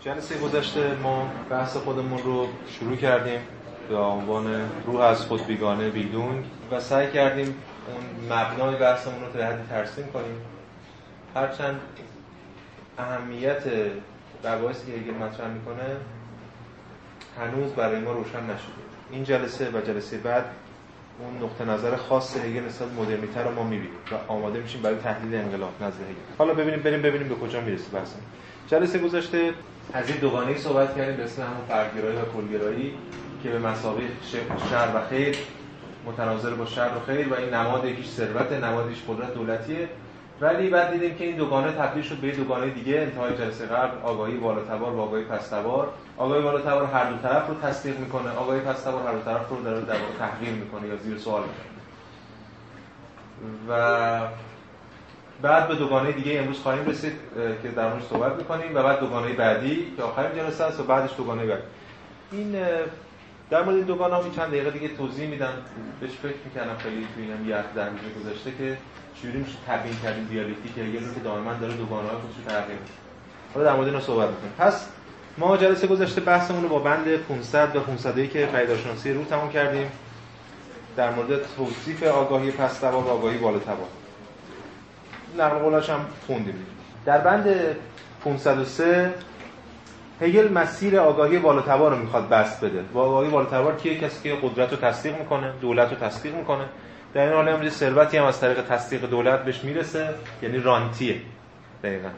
جلسه گذشته ما بحث خودمون رو شروع کردیم به عنوان روح از خود بیگانه بیدونگ و سعی کردیم اون مبنای بحثمون رو تا حدی ترسیم کنیم. هرچند اهمیت مباحثی که هگل مطرح می‌کنه هنوز برای ما روشن نشده. این جلسه و جلسه بعد اون نقطه نظر خاص هگل نسبت مدرنیته رو ما می‌بینیم و آماده میشیم برای تحلیل انقلاب نزد هگل. حالا ببینیم بریم ببینیم به کجا می‌رسه بحث جلسه گذشته از این دوگانه صحبت کردیم به اسم همون فردگرایی و کلگرایی که به مسابقه شر و خیر متناظر با شر و خیر و این نماد یکیش ثروت نماد قدرت دولتیه. ولی بعد دیدیم که این دوگانه تبدیل شد به دوگانه دیگه انتهای جلسه قبل آگاهی بالاتبار و آگاهی پستبار. آگاهی بالاتبار هر دو طرف رو تصدیق می‌کنه آگاهی پستبار هر دو طرف رو در تحقیر می‌کنه یا زیر سوال می‌کنه و بعد به دوگانه دیگه امروز خواهیم رسید که در موردش صحبت می‌کنیم و بعد دوگانه بعدی که آخرین جلسه است و بعدش دوگانه بعدی این در مورد این دوگانه هم چند دقیقه دیگه توضیح میدم. بهش فکر می‌کنم خیلی تو اینم یه در گذاشته که چجوری میشه تبیین کردیم دیالکتیک هگل که دائما داره دوگانه های خودش رو تغییر حالا در مورد اینا صحبت می‌کنیم. پس ما جلسه گذشته بحثمون رو با بند 500 و 501 که پیداشناسی رو تموم کردیم. در مورد توصیف آگاهی پس و آگاهی بالاتبار نقل قولاش هم خوندیم. در بند 503 هگل مسیر آگاهی بالاتبار رو می‌خواد بست بده. با آگاهی بالاتبار کیه؟ کسی که قدرت رو تصدیق می‌کنه دولت رو تصدیق می‌کنه. در این حال هم ثروتی هم از طریق تصدیق دولت بهش می‌رسه یعنی رانتیه. دقیقا.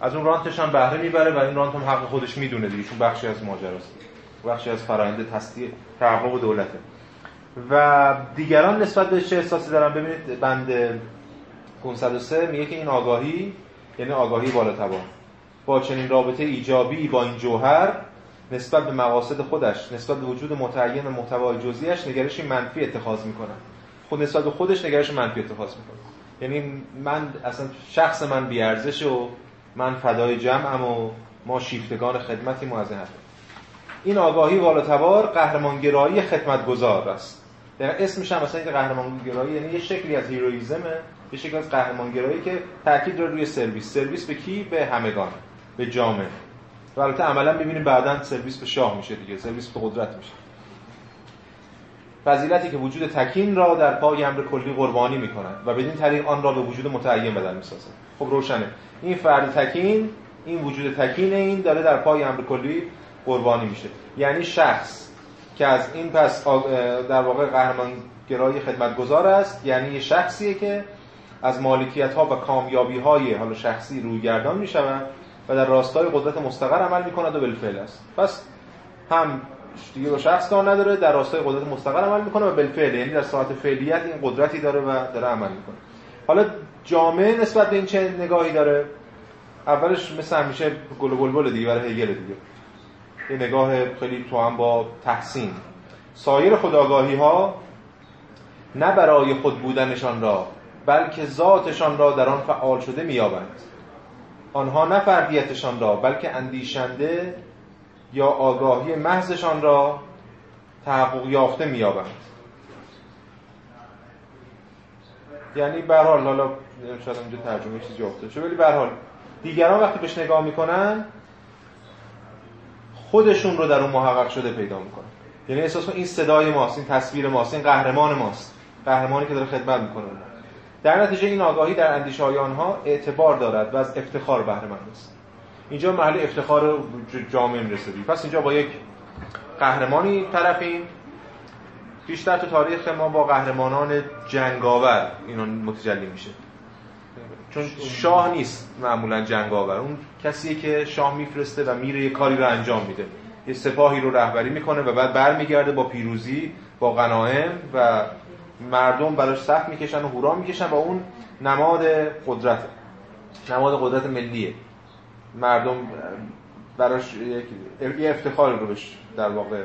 از اون رانتش هم بهره می‌بره و این رانت هم حق خودش می‌دونه دیگه چون بخشی از ماجراست. بخشی از فرآیند تصدیق تحقق دولته. و دیگران نسبت به چه احساسی دارن؟ ببینید بند 503 میگه که این آگاهی یعنی آگاهی بالاتبار با چنین رابطه ایجابی با این جوهر نسبت به مقاصد خودش نسبت به وجود متعین محتوای جزئیش نگرشی منفی اتخاذ می‌کنه. خود نسبت به خودش نگرش منفی اتخاذ می‌کنه. یعنی من اصلا شخص من بیارزش و من فدای جمعم و ما شیفتگان خدمتی از این این آگاهی والاتبار قهرمانگرایی خدمتگزار است. در یعنی اسمش هم مثلا این قهرمانگرایی یعنی یه شکلی از هیرویزمه یه شکلی از قهرمانگرایی که تاکید داره روی سرویس. سرویس به کی؟ به همگان. به جامعه. و البته عملا می‌بینیم بعدا سرویس به شاه میشه دیگه. سرویس به قدرت میشه. فضیلتی که وجود تکین را در پای امر کلی قربانی می‌کنند و بدین طریق آن را به وجود متعین بدل می‌سازند خب روشنه. این فرد تکین این وجود تکین این داره در پای امر کلی قربانی میشه. یعنی شخص که از این پس در واقع قهرمان گرای خدمتگزار است یعنی یه شخصیه که از مالکیت ها و کامیابی های حالا شخصی رویگردان می و در راستای قدرت مستقر عمل می کند و بالفعل است. پس هم دیگه با شخص کار نداره در راستای قدرت مستقر عمل می‌کنه و بالفعل یعنی در ساعت فعلیت این قدرتی داره و داره عمل می‌کنه. حالا جامعه نسبت به این چه نگاهی داره؟ اولش مثل همیشه گل و بلبل دیگه برای هگل دیگه. یه نگاه خیلی تو هم با تحسین. سایر خداگاهی ها نه برای خود بودنشان را بلکه ذاتشان را در آن فعال شده میابند آنها نه فردیتشان را بلکه اندیشنده یا آگاهی محضشان را تحقق یافته میابند یعنی به حال حالا شاید اینجا ترجمه چیزی افتاده ولی به حال دیگران وقتی بهش نگاه می‌کنن خودشون رو در اون محقق شده پیدا می‌کنن. یعنی احساس این صدای ماست این تصویر ماست این قهرمان ماست. قهرمانی که داره خدمت می‌کنه. در نتیجه این آگاهی در اندیشه های آنها اعتبار دارد و از افتخار بهره مند است. اینجا محل افتخار جامعه می‌رسه پس اینجا با یک قهرمانی طرفیم. بیشتر تو تاریخ ما با قهرمانان جنگاور اینا متجلی میشه. چون شاه نیست معمولا جنگاور. اون کسیه که شاه میفرسته و میره یه کاری رو انجام میده. یه سپاهی رو رهبری می‌کنه و بعد برمیگرده با پیروزی با غنایم و مردم براش صف می‌کشن و هورا می‌کشن و اون نماد قدرت نماد قدرت ملیه. مردم براش یه افتخار رو بهش در واقع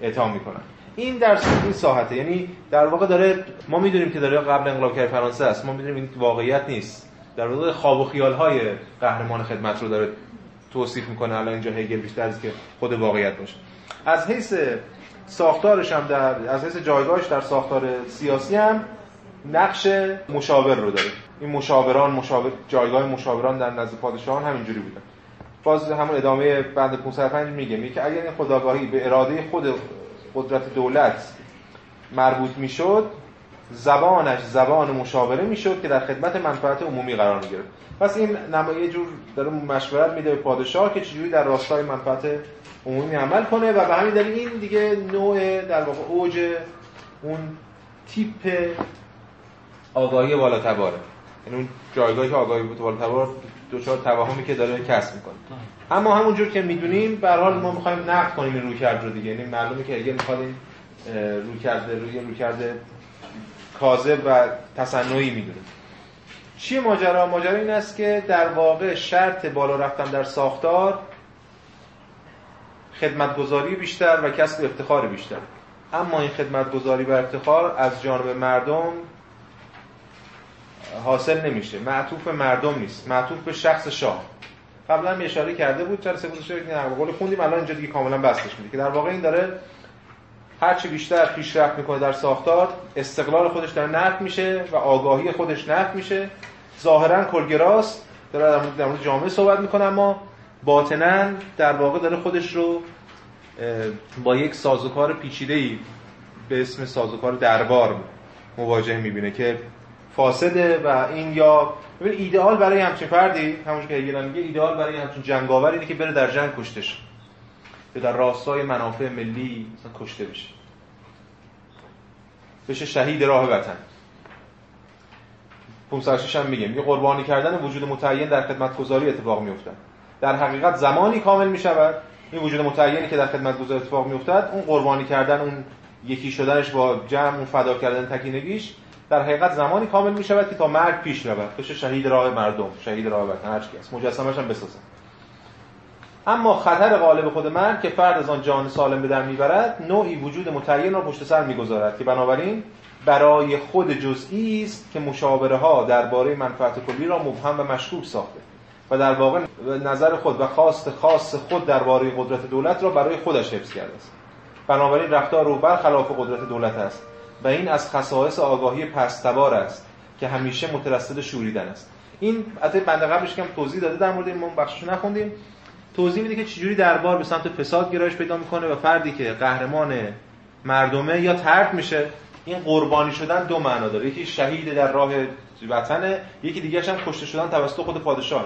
اعطا می‌کنن. این در این ساحته. یعنی در واقع داره ما می‌دونیم که داره قبل انقلاب کردن فرانسه است. ما می‌دونیم این واقعیت نیست. در واقع خواب و خیال های قهرمان خدمت رو داره توصیف می‌کنه. الان اینجا هگل بیشتر از که خود واقعیت باشه. از حیث ساختارش هم در از حیث جایگاهش در ساختار سیاسی هم نقش مشاور رو داره. این مشاوران مشاور جایگاه مشاوران در نزد پادشاهان همینجوری بودن باز همون ادامه بند 505 میگه که اگر این خداگاهی به اراده خود قدرت دولت مربوط می‌شد زبانش زبان مشاوره می‌شد که در خدمت منفعت عمومی قرار می‌گیره پس این یه جور داره مشورت میده به پادشاه که چجوری در راستای منفعت عمومی عمل کنه و به همین دلیل این دیگه نوع در واقع اوج اون تیپ آگاهی بالاتباره. یعنی اون جایگاهی که آگاهی بالاتبار دوچار توهمی که داره کسب می‌کنه. اما همونجور که می‌دونیم به حال ما می‌خوایم نقد کنیم این روی کرد رو دیگه. یعنی معلومه که اگه می‌خواد این روی کرده روی روی کرده کاذب و تصنعی می‌دونه. چیه ماجرا؟ ماجرا این است که در واقع شرط بالا رفتن در ساختار خدمتگذاری بیشتر و کسب افتخار بیشتر. اما این خدمتگذاری و افتخار از جانب مردم حاصل نمیشه. معطوف مردم نیست. معطوف به شخص شاه. قبلا اشاره کرده بود چرا سه گذاشته نه قول خوندیم الان اینجا دیگه کاملا بستش میده که در واقع این داره هرچی بیشتر پیشرفت می‌کنه در ساختار استقلال خودش داره نفت میشه و آگاهی خودش نفت میشه. ظاهرا کلگراست داره در مورد جامعه صحبت می‌کنه اما باطنا در واقع داره خودش رو با یک سازوکار پیچیده‌ای به اسم سازوکار دربار مواجه می‌بینه که فاسده و این یا ببین ایدئال برای همچین فردی همونش که هگل میگه ایدئال برای همچین جنگاور اینه که بره در جنگ کشتش. یا در راستای منافع ملی مثلا کشته بشه. بشه شهید راه وطن. 506 هم میگه. میگه قربانی کردن وجود متعین در خدمت گذاری اتفاق میافتد. در حقیقت زمانی کامل می‌شود. این وجود متعینی که در خدمت گذاری اتفاق میافتد اون قربانی کردن اون یکی شدنش با جمع اون فدا کردن تکینگیش در حقیقت زمانی کامل می شود که تا مرگ پیش رود. بشه شهید راه مردم شهید راه وطن هر کس مجسمش هم بسازن اما خطر غالب خود مرگ که فرد از آن جان سالم به در می‌برد نوعی وجود متعین را پشت سر می‌گذارد که بنابراین برای خود جزئی است که مشاوره ها درباره منفعت کلی را مبهم و مشکوک ساخته. و در واقع نظر خود و خواست خاص خود درباره قدرت دولت را برای خودش حفظ کرده است. بنابراین رفتار رو برخلاف قدرت دولت است و این از خصائص آگاهی پستوار است که همیشه مترصد شوریدن است. این البته بنده قبلش که توضیح داده در مورد این ما بخشش نخوندیم. توضیح میده که چجوری دربار به سمت فساد گرایش پیدا می‌کنه و فردی که قهرمان مردمه یا ترد میشه. این قربانی شدن دو معنا داره. یکی شهید در راه وطنه یکی دیگه هم کشته شدن توسط خود پادشاه.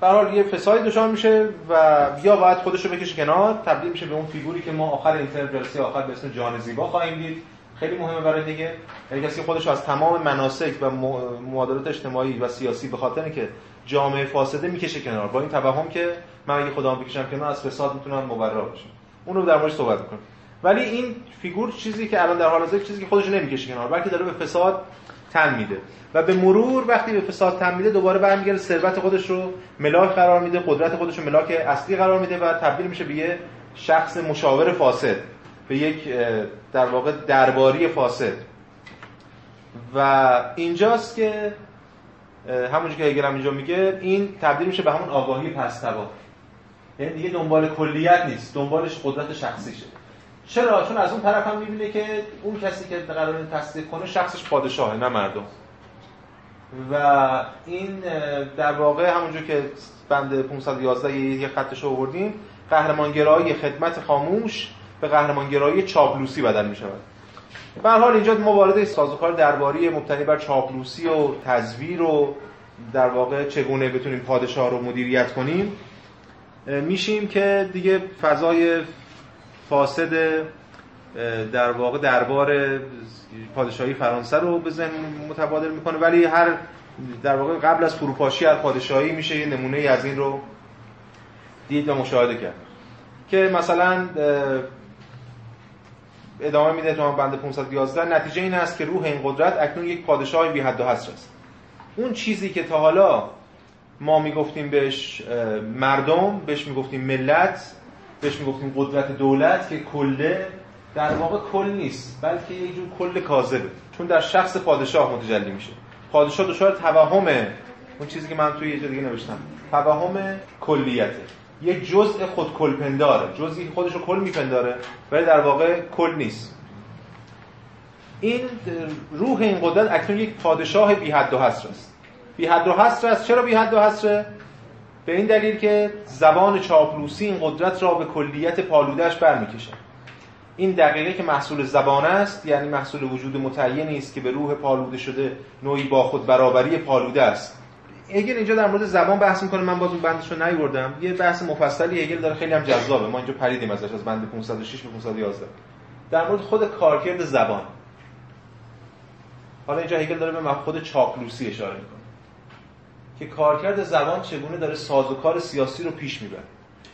به حال یه فسادی دچار میشه و یا باید خودش رو بکشه کنار تبدیل میشه به اون فیگوری که ما آخر اینترنت آخر به اسم جان زیبا خواهیم دید. خیلی مهمه برای دیگه یعنی کسی خودش از تمام مناسک و معادلات اجتماعی و سیاسی به خاطر که جامعه فاسده می‌کشه کنار. با این توهم که من اگه خودم بکشم کنار از فساد می‌تونم مبرا بشم. اون رو در موردش صحبت می‌کنم ولی این فیگور چیزی که الان در حال حاضر چیزی که خودش نمی‌کشه کنار بلکه داره به فساد تن میده. و به مرور وقتی به فساد تن میده دوباره برمیگرده ثروت خودش رو ملاک قرار میده قدرت خودش رو ملاک اصلی قرار میده و تبدیل میشه به یه شخص مشاور فاسد به یک در واقع درباری فاسد. و اینجاست که همونجوری که هگل اینجا میگه این تبدیل میشه به همون آگاهی پستوا یعنی دیگه دنبال کلیت نیست دنبالش قدرت شخصیشه چرا؟ چون از اون طرف هم می‌بینه که اون کسی که قرار تصدیق کنه شخصش پادشاهه نه مردم. و این در واقع همونجور که بند 511 یه خطش رو آوردیم قهرمانگرایی خدمت خاموش به قهرمانگرایی چاپلوسی بدل می شود به حال اینجا ما وارد سازوکار درباری مبتنی بر چاپلوسی و تزویر و در واقع چگونه بتونیم پادشاه رو مدیریت کنیم میشیم که دیگه فضای فاسد در واقع دربار پادشاهی فرانسه رو به ذهن متبادر می‌کنه. ولی هر در واقع قبل از فروپاشی از پادشاهی میشه یه نمونه از این رو دید و مشاهده کرد. که مثلا ادامه میده تو بند 511 نتیجه این است که روح این قدرت اکنون یک پادشاه بی حد و حصر است. اون چیزی که تا حالا ما می‌گفتیم بهش مردم بهش می‌گفتیم ملت بهش می‌گفتیم قدرت دولت که کله در واقع کل نیست بلکه یک جور کل کاذبه. چون در شخص پادشاه متجلی میشه. پادشاه دچار توهمه اون چیزی که من توی یه جا دیگه نوشتم. توهم کلیته. یه جزء خود کلپنداره جزئی خودش رو کل میپنداره ولی در واقع کل نیست. این روح این قدرت اکنون یک پادشاه بی حد و حصر است. بی حد و حصر است. چرا بی حد و حصره به این دلیل که زبان چاپلوسی این قدرت را به کلیت پالودهش برمیکشه. این دقیقه که محصول زبان است یعنی محصول وجود متعینی است که به روح پالوده شده نوعی با خود برابری پالوده است. اگر اینجا در مورد زبان بحث می‌کنه من باز اون بندش رو نیوردم. یه بحث مفصلی هگل داره خیلی هم جذابه. ما اینجا پریدیم ازش از بند 506 به 511 در مورد خود کارکرد زبان. حالا اینجا هگل داره به خود چاپلوسی اشاره می‌کنه. که کارکرد زبان چگونه داره سازوکار سیاسی رو پیش می‌بره.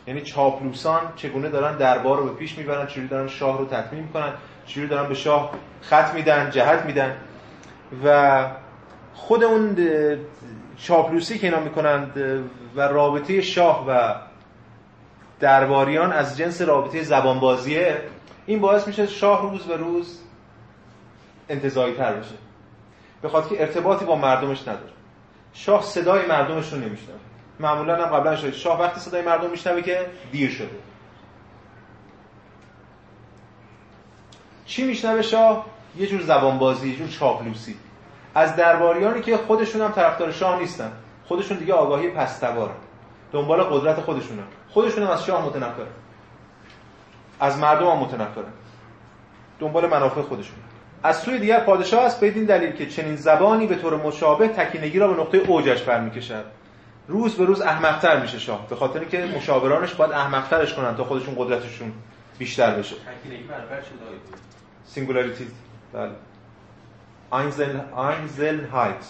یعنی چاپلوسان چگونه دارن دربار رو به پیش می‌برن چجوری دارن شاه رو تطمیم می‌کنن چجوری دارن به شاه خط میدن جهت میدن. و خود اون چاپلوسی که اینا می‌کنند و رابطه شاه و درباریان از جنس رابطه زبانبازیه این باعث میشه شاه روز به روز انتظایی تر بشه. به خاطر که ارتباطی با مردمش نداره. شاه صدای مردمش رو نمیشنوه. معمولا هم قبلا شده شاه وقتی صدای مردم میشنوه که دیر شده. چی میشنوه شاه؟ یه جور زبانبازی یه جور چاپلوسی. از درباریانی که خودشون هم طرفدار شاه نیستن. خودشون دیگه آگاهی پستوارن دنبال قدرت خودشونن خودشون هم از شاه متنفرن. از مردم هم متنفرن. دنبال منافع خودشون. از سوی دیگر پادشاه است بدین دلیل که چنین زبانی به طور مشابه تکینگی را به نقطه اوجش برمیکشد. روز به روز احمقتر میشه شاه به خاطر که مشاورانش باید احمقترش کنن تا خودشون قدرتشون بیشتر بشه. تکینگی برابر singularity بله. Einzel Einzelheit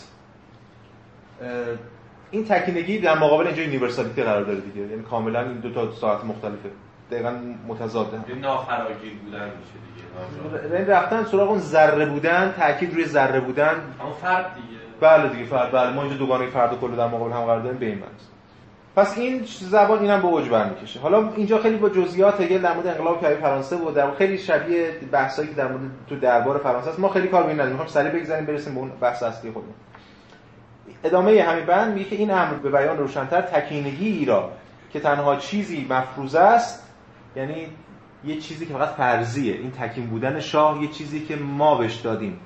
این تکینگی در مقابل اینجا universality قرار داره دیگه. یعنی کاملا این دو تا ساحت مختلفه. دقیقا متضاده نافراگیر بودن میشه دیگه. یعنی رفتن سراغ اون ذره بودن تاکید روی ذره بودن. اما فرد دیگه. بله دیگه فرد بله. ما اینجا دوگانه فرد و کل در مقابل هم قرار داریم به این معنی پس این زبان اینم به اوج برمیکشه. حالا اینجا خیلی با جزئیات هگل در مورد انقلاب کبیر فرانسه و در خیلی شبیه بحثایی که در مورد تو دربار فرانسه است. ما خیلی کار ببینیم نداریم. می‌خوام سریع بگذاریم برسیم به اون بحث اصلی خودمون. ادامه همین بند میگه که این امر به بیان روشنتر تکینگی را که تنها چیزی مفروض است یعنی یه چیزی که فقط فرضیه. این تکین بودن شاه یه چیزی که ما بهش دادیم.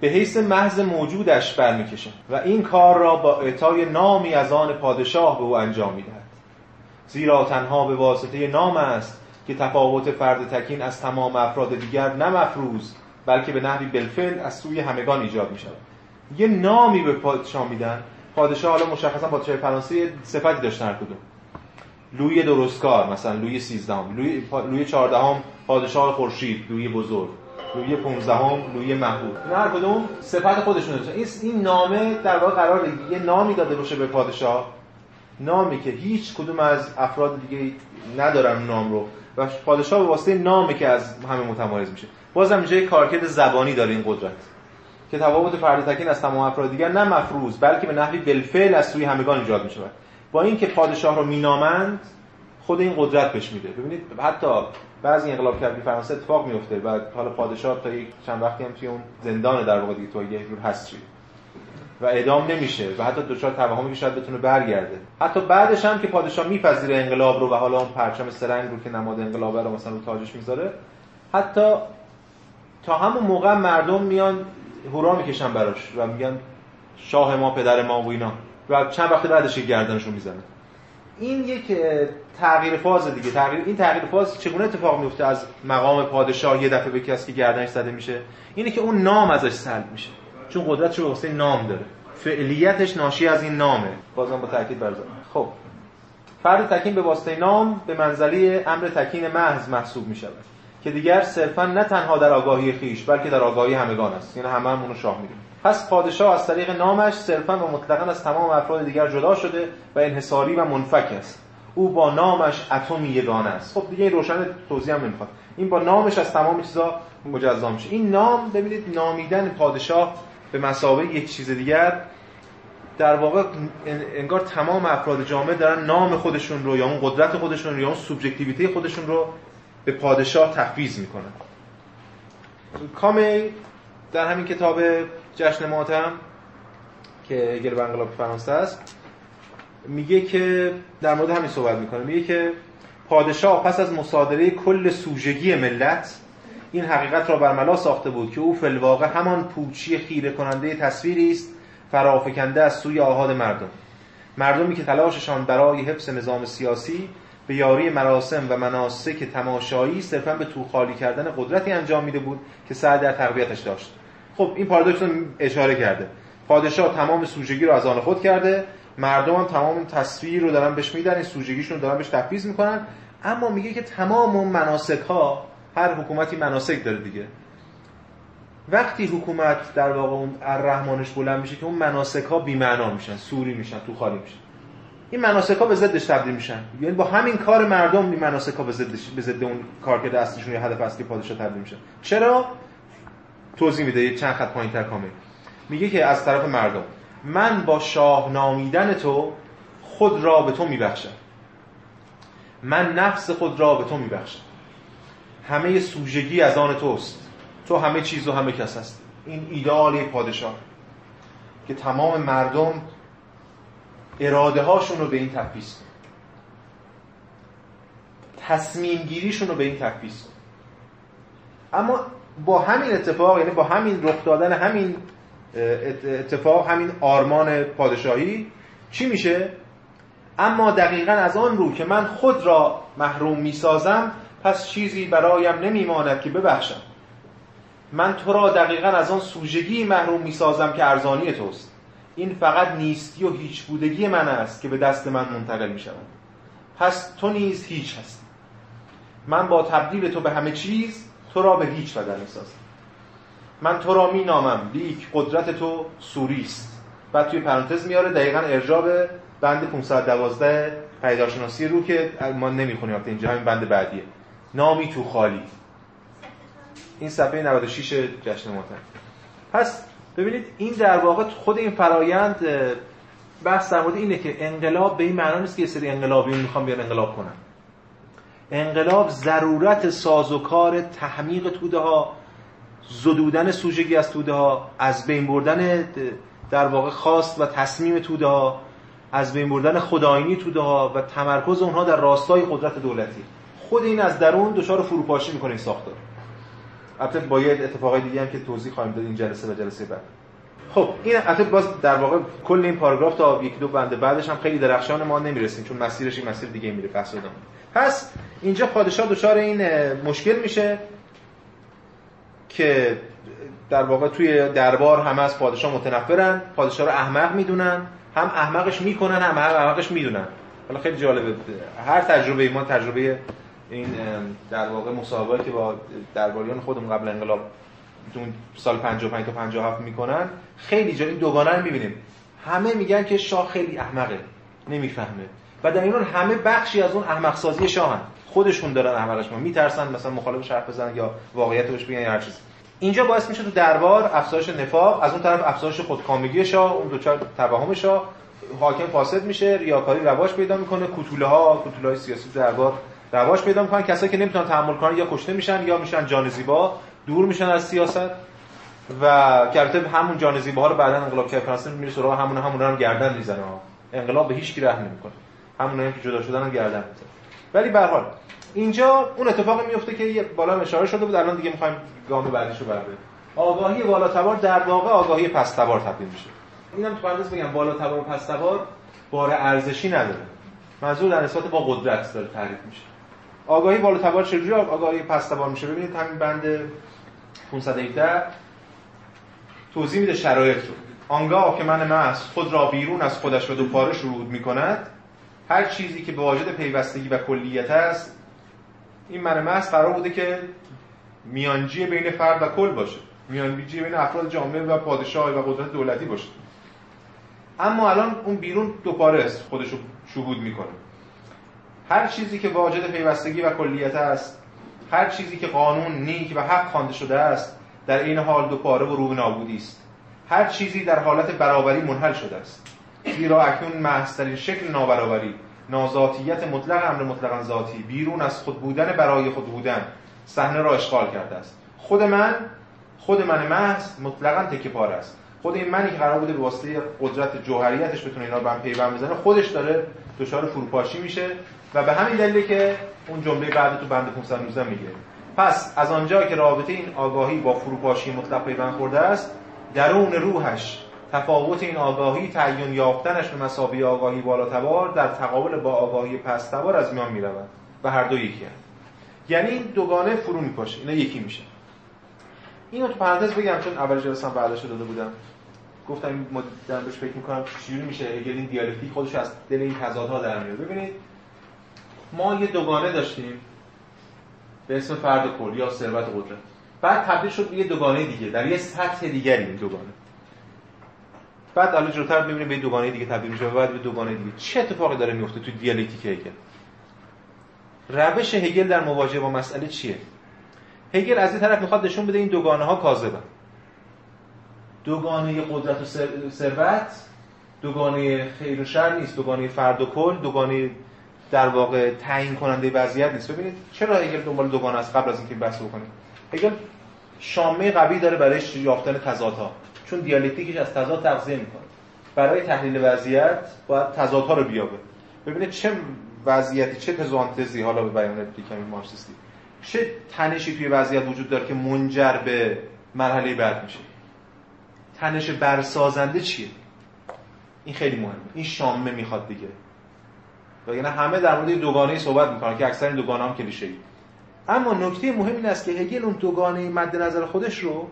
به حیث محض موجودش برمیکشه و این کار را با اعطای نامی از آن پادشاه به او انجام می‌دهد. زیرا تنها به واسطه نام است که تفاوت فرد تکین از تمام افراد دیگر نه مفروض بلکه به نحوی بالفعل از سوی همگان ایجاد می شود یه نامی به پادشاه میدن. پادشاه حالا مشخصا پادشاه فرانسه صفتی داشتن هر کدوم. لوی درستکار مثلا لوی 13 لوی لوی 14 پادشاه خورشید لوی بزرگ لوی 15 هم لوی محبوب. هر کدوم صفت خودشون داشتن. این این نامه در واقع قرار یه نامی داده باشه به پادشاه. نامی که هیچ کدوم از افراد دیگه ندارن نام رو. و پادشاه به واسطه نامی که از همه متمایز میشه. بازم اینجا کارکرد زبانی داره این قدرت. که تفاوت فرد تکین از تمام افراد دیگر نه مفروض بلکه به نحوی بالفعل از سوی همگان ایجاد میشه با اینکه پادشاه رو مینامند خود این قدرت بهش میده. ببینید حتی بعضی انقلاب کردی فرانسه اتفاق میفته و حالا پادشاه تا یک چند وقتی هم توی اون زندان در واقع دیگه تو یه جور هست و اعدام نمیشه و حتی دچار توهمی که شاید بتونه برگرده. حتی بعدش هم که پادشاه میپذیره انقلاب رو و حالا اون پرچم سرنگ رو که نماد انقلابه رو مثلا رو تاجش می‌ذاره حتی تا همون موقع مردم میان هورا می‌کشن براش و میگن شاه ما پدر ما و اینا. و چند وقت بعدش گردنشون می‌زنه. این یک تغییر فاز دیگه. تغییر این تغییر فاز چگونه اتفاق میفته از مقام پادشاه یه دفعه به کسی که گردنش زده میشه اینه که اون نام ازش سلب میشه. چون قدرتش رو واسه نام داره. فعلیتش ناشی از این نامه. بازم با تاکید بر خب. فرد تکین به واسطه نام به منزله امر تکین محض محسوب می که دیگر صرفا نه تنها در آگاهی خیش بلکه در آگاهی همگان است. یعنی همه همونو شاه می‌دونیم پس پادشاه از طریق نامش صرفا و مطلقا از تمام افراد دیگر جدا شده و انحصاری و منفک است. او با نامش اتمی یگانه است. خب دیگه این روشن توضیح هم نمی‌خواد. این با نامش از تمام چیزا مجزا میشه. این نام ببینید نامیدن پادشاه به مسابقه یک چیز دیگر در واقع انگار تمام افراد جامعه دارن نام خودشون رو یا اون قدرت خودشون رو یا اون سوبژکتیویته خودشون رو به پادشاه تفویض می‌کنن. کامی در همین کتاب جشن ماتم که هگل انقلاب فرانسه است میگه که در مورد همین صحبت می‌کنه. میگه که پادشاه پس از مصادره کل سوژگی ملت این حقیقت را برملا ساخته بود که او فلواقع همان پوچی خیره کننده تصویری است فرافکنده از سوی آهاد مردم. مردمی که تلاششان برای حفظ نظام سیاسی به یاری مراسم و مناسک تماشایی صرفا به تو خالی کردن قدرتی انجام میده بود که سعی در تقویتش داشت. خب این پارادوکس رو اشاره کرده. پادشاه تمام سوژگی رو از آن خود کرده. مردم هم تمام تصویر رو دارن بهش میدن این سوژگیشون دارن بهش تفویض می‌کنن. اما میگه که تمام اون مناسک ها هر حکومتی مناسک داره دیگه. وقتی حکومت در واقع اون الرحمانش بلند میشه که اون مناسک ها بی معنا میشن سوری میشن تو خالی میشن. این مناسک ها به ضدش تبدیل میشن. یعنی با همین کار مردم این مناسک ها به ضد به ضد اون کار که دستشون یا هدف اصلی پادشاه تبدیل میشن چرا؟ توضیح میده یه چند خط پایینتر کامل. میگه که از طرف مردم من با شاه نامیدن تو خود را به تو میبخشم. من نفس خود را به تو میبخشم. همه سوژگی از آن توست. تو همه چیز و همه کس هست این ایدئال پادشاه که تمام مردم اراده هاشون رو به این تفیز تصمیم گیریشون رو به این تفیز اما با همین اتفاق یعنی با همین رخ دادن همین اتفاق همین آرمان پادشاهی چی میشه؟ اما دقیقا از آن رو که من خود را محروم می‌سازم پس چیزی برایم نمیماند که ببخشم. من تو را دقیقا از آن سوژگی محروم می‌سازم که ارزانی توست. این فقط نیستی و هیچ بودگی من است که به دست من منتقل می شود پس تو نیز هیچ هستی. من با تبدیل تو به همه چیز تو را به هیچ بدل می سازم من تو را می نامم لیک قدرت تو سوری است. بعد توی پرانتز میاره دقیقا ارجاع به بند 512 پیدارشناسی رو که ما نمی‌خونیم. اینجا همین بند بعدیه. نامی تو خالی. این صفحه 96 جشن ماتن پس ببینید این در واقع خود این فرایند بحث در مورد اینه که انقلاب به این معنا نیست که یه سری انقلابیون می‌خوان بیان انقلاب کنن. انقلاب ضرورت سازوکار تحمیق توده ها زدودن سوژگی از توده ها از بین بردن در واقع خواست و تصمیم توده ها از بین بردن خداینی توده ها و تمرکز اونها در راستای قدرت دولتی. خود این از درون دچار فروپاشی می‌کنه این ساختار. البته با یه اتفاقای دیگه هم که توضیح خواهیم داد این جلسه و جلسه بعد. خب این البته باز در واقع کل این پاراگراف تا یکی دو بنده بعدش هم خیلی درخشان ما نمی‌رسیم چون مسیرش این مسیر دیگه میره بحث پس اینجا پادشاه دچار این مشکل میشه که در واقع توی دربار همه از پادشاه متنفرن پادشاه رو احمق می‌دونن هم احمقش می‌کنن هم احمقش می‌دونن. حالا خیلی جالبه هر تجربه ما تجربه این در واقع مسابقه که با درباریان خودمون قبل انقلاب سال 55 تا 57 می‌کنن. خیلی جا این دوگانه رو می‌بینیم. همه میگن که شاه خیلی احمقه. نمی‌فهمه. و در همه بخشی از اون احمق سازی شاهن خودشون دارن احمقش ما میترسن مثلا مخالف حرف بزنن یا واقعیت بهش بگن یا هر چیز اینجا باعث میشه تو دربار افزایش نفاق از اون طرف افزایش خودکامگی شاه اون دو چهار توهم شاه. حاکم فاسد میشه ریاکاری رواج پیدا می‌کنه کوتوله ها کوتوله های سیاسی دربار رواج پیدا می‌کنن. کسایی که نمی‌تونن تحمل کنن یا کشته میشن یا میشن جان زیبا. دور میشن از سیاست و کرته همون جان ها رو بعدا انقلاب کرد فرانسه میره سراغ همون همون هم گردن می‌زنه. انقلاب به هیچ کی رحم نمی‌کنه. همون هم که جدا شدن هم گردن می‌زنه. ولی به حال اینجا اون اتفاقی میفته که بالا اشاره شده بود الان دیگه می‌خوایم گام بعدیش رو برداریم آگاهی بالاتبار در واقع آگاهی پستبار تبدیل میشه. اینم تو پرانتز بگم بالاتبار و پستبار بار ارزشی نداره. منظور در نسبت با قدرت داره تعریف میشه. آگاهی بالاتبار چجوری آگاهی پستبار میشه؟ ببینید همین بند 517 توضیح میده شرایط رو. آنگاه که من محض خود را بیرون از خودش به دو پاره شروع می کند هر چیزی که به واجد پیوستگی و کلیت است این من محض قرار بوده که میانجی بین فرد و کل باشه. میانجی بین افراد جامعه و پادشاه و قدرت دولتی باشه. اما الان اون بیرون دو پاره است خودش رو شهود می‌کنه. هر چیزی که واجد پیوستگی و کلیت است هر چیزی که قانون نیک و حق خوانده شده است در این حال دو پاره و رو نابودی است. هر چیزی در حالت برابری منحل شده است. زیرا اکنون محضترین شکل نابرابری نازاتیت مطلق امر مطلقا ذاتی بیرون از خود بودن برای خود بودن صحنه را اشغال کرده است. خود من خود من محض مطلقا تکه پار است. خود این منی که قرار بوده به واسطه قدرت جوهریتش بتونه اینا رو هم پیوند بزنه خودش داره دچار فروپاشی میشه. و به همین دلیله که اون جمله بعد تو بند 519 میگه. پس از آنجا که رابطه این آگاهی با فروپاشی مطلق پیوند خورده است درون روحش تفاوت این آگاهی تعین یافتنش به مسابقه آگاهی بالاتبار در تقابل با آگاهی پستبار از میان می‌رود و هر دو یکی هست. یعنی این دوگانه فرو میپاشه اینا یکی میشه. اینو تو پرانتز بگم چون اول جلسه هم داده بودم. گفتم دارم بهش فکر می‌کنم چجوری میشه. اگر این دیالکتیک خودش از دل این تضادها در میاد ببینید ما یه دوگانه داشتیم. به اسم فرد کل یا ثروت قدرت. بعد تبدیل شد به یه دوگانه دیگه. در یه سطح دیگری این دوگانه. بعد حالا جلوتر می‌بینیم به دوگانه دیگه تبدیل میشه بعد به دوگانه دیگه. چه اتفاقی داره میفته تو دیالکتیک هگل؟ روش هگل در مواجهه با مسئله چیه؟ هگل از این طرف می‌خواد نشون بده این دوگانه ها کاذبن. دوگانه قدرت و ثروت دوگانه خیر و شر نیست. دوگانه فرد و کل دوگانه در واقع تعیین کننده وضعیت نیست. ببینید چرا هگل دنبال دوگانه است قبل از اینکه بحث بکنیم؟ هگل شامه قوی داره برای یافتن تضادها چون دیالکتیکش از تضاد تغذیه می‌کنه. برای تحلیل وضعیت باید تضادها رو بیابه. ببینید چه وضعیتی چه تزوانتزی حالا به بیان کمی مارکسیستی چه تنشی توی وضعیت وجود داره که منجر به مرحله بعد میشه. تنش برسازنده چیه؟ این خیلی مهمه. این شامه می‌خواد دیگه. یعنی همه در مورد دوگانه صحبت می‌کنن که اکثر این دوگانه هم کلیشه ای اما نکته مهم این است که هگل اون دوگانه مد نظر خودش رو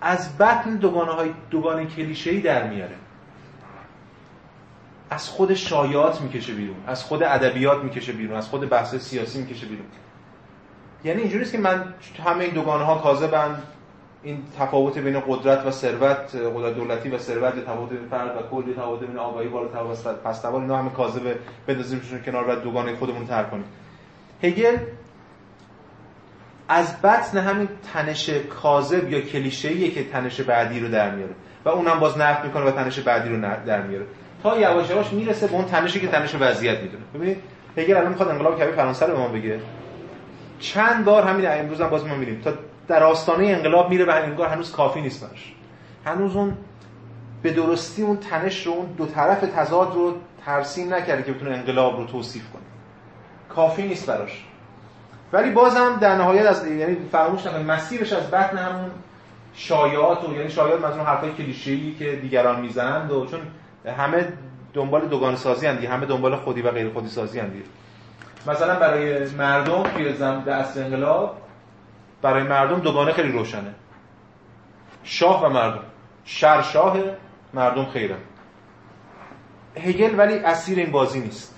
از بطن دوگانه های دوگانه کلیشه ای در میاره. از خود شایعات می‌کشه بیرون از خود ادبیات می‌کشه بیرون از خود بحث سیاسی می‌کشه بیرون. یعنی اینجوریه که من همه این دوگانه ها کاذبن این تفاوت بین قدرت و ثروت قدرت دولتی و ثروت تفاوت بین فرد و کل تفاوت بین آگاهی بالا و پس اینا همه کاذب بندازیمشون کنار و دوگانه خودمون تر کنیم. هگل از بطن همین تنش کاذب یا کلیشه‌ایه که تنش بعدی رو در میاره و اونم باز نفت می‌کنه و تنش بعدی رو در میاره. تا یواش یواش می‌رسه به اون تنشی که تنش وضعیت می‌دونه. ببینید هگل الان می‌خواد انقلاب کبیر فرانسه رو به ما بگه. چند بار همین امروز هم باز ما می‌بینیم. تا در آستانه انقلاب میره و انگار هنوز کافی نیست براش. هنوز اون به درستی اون تنش رو اون دو طرف تضاد رو ترسیم نکرده که بتونه انقلاب رو توصیف کنه. کافی نیست براش. ولی بازم در نهایت از یعنی فراموش نکنید مسیرش از بطن همون شایعات و یعنی شایعات مثلا حرفای کلیشه‌ای که دیگران می‌زنند و چون همه دنبال دوگان سازی همه دنبال خودی و غیر خودی سازی اندی مثلا برای مردم توی زم دست انقلاب برای مردم دوگانه خیلی روشنه. شاه و مردم. شر شاه مردم خیره. هگل ولی اسیر این بازی نیست.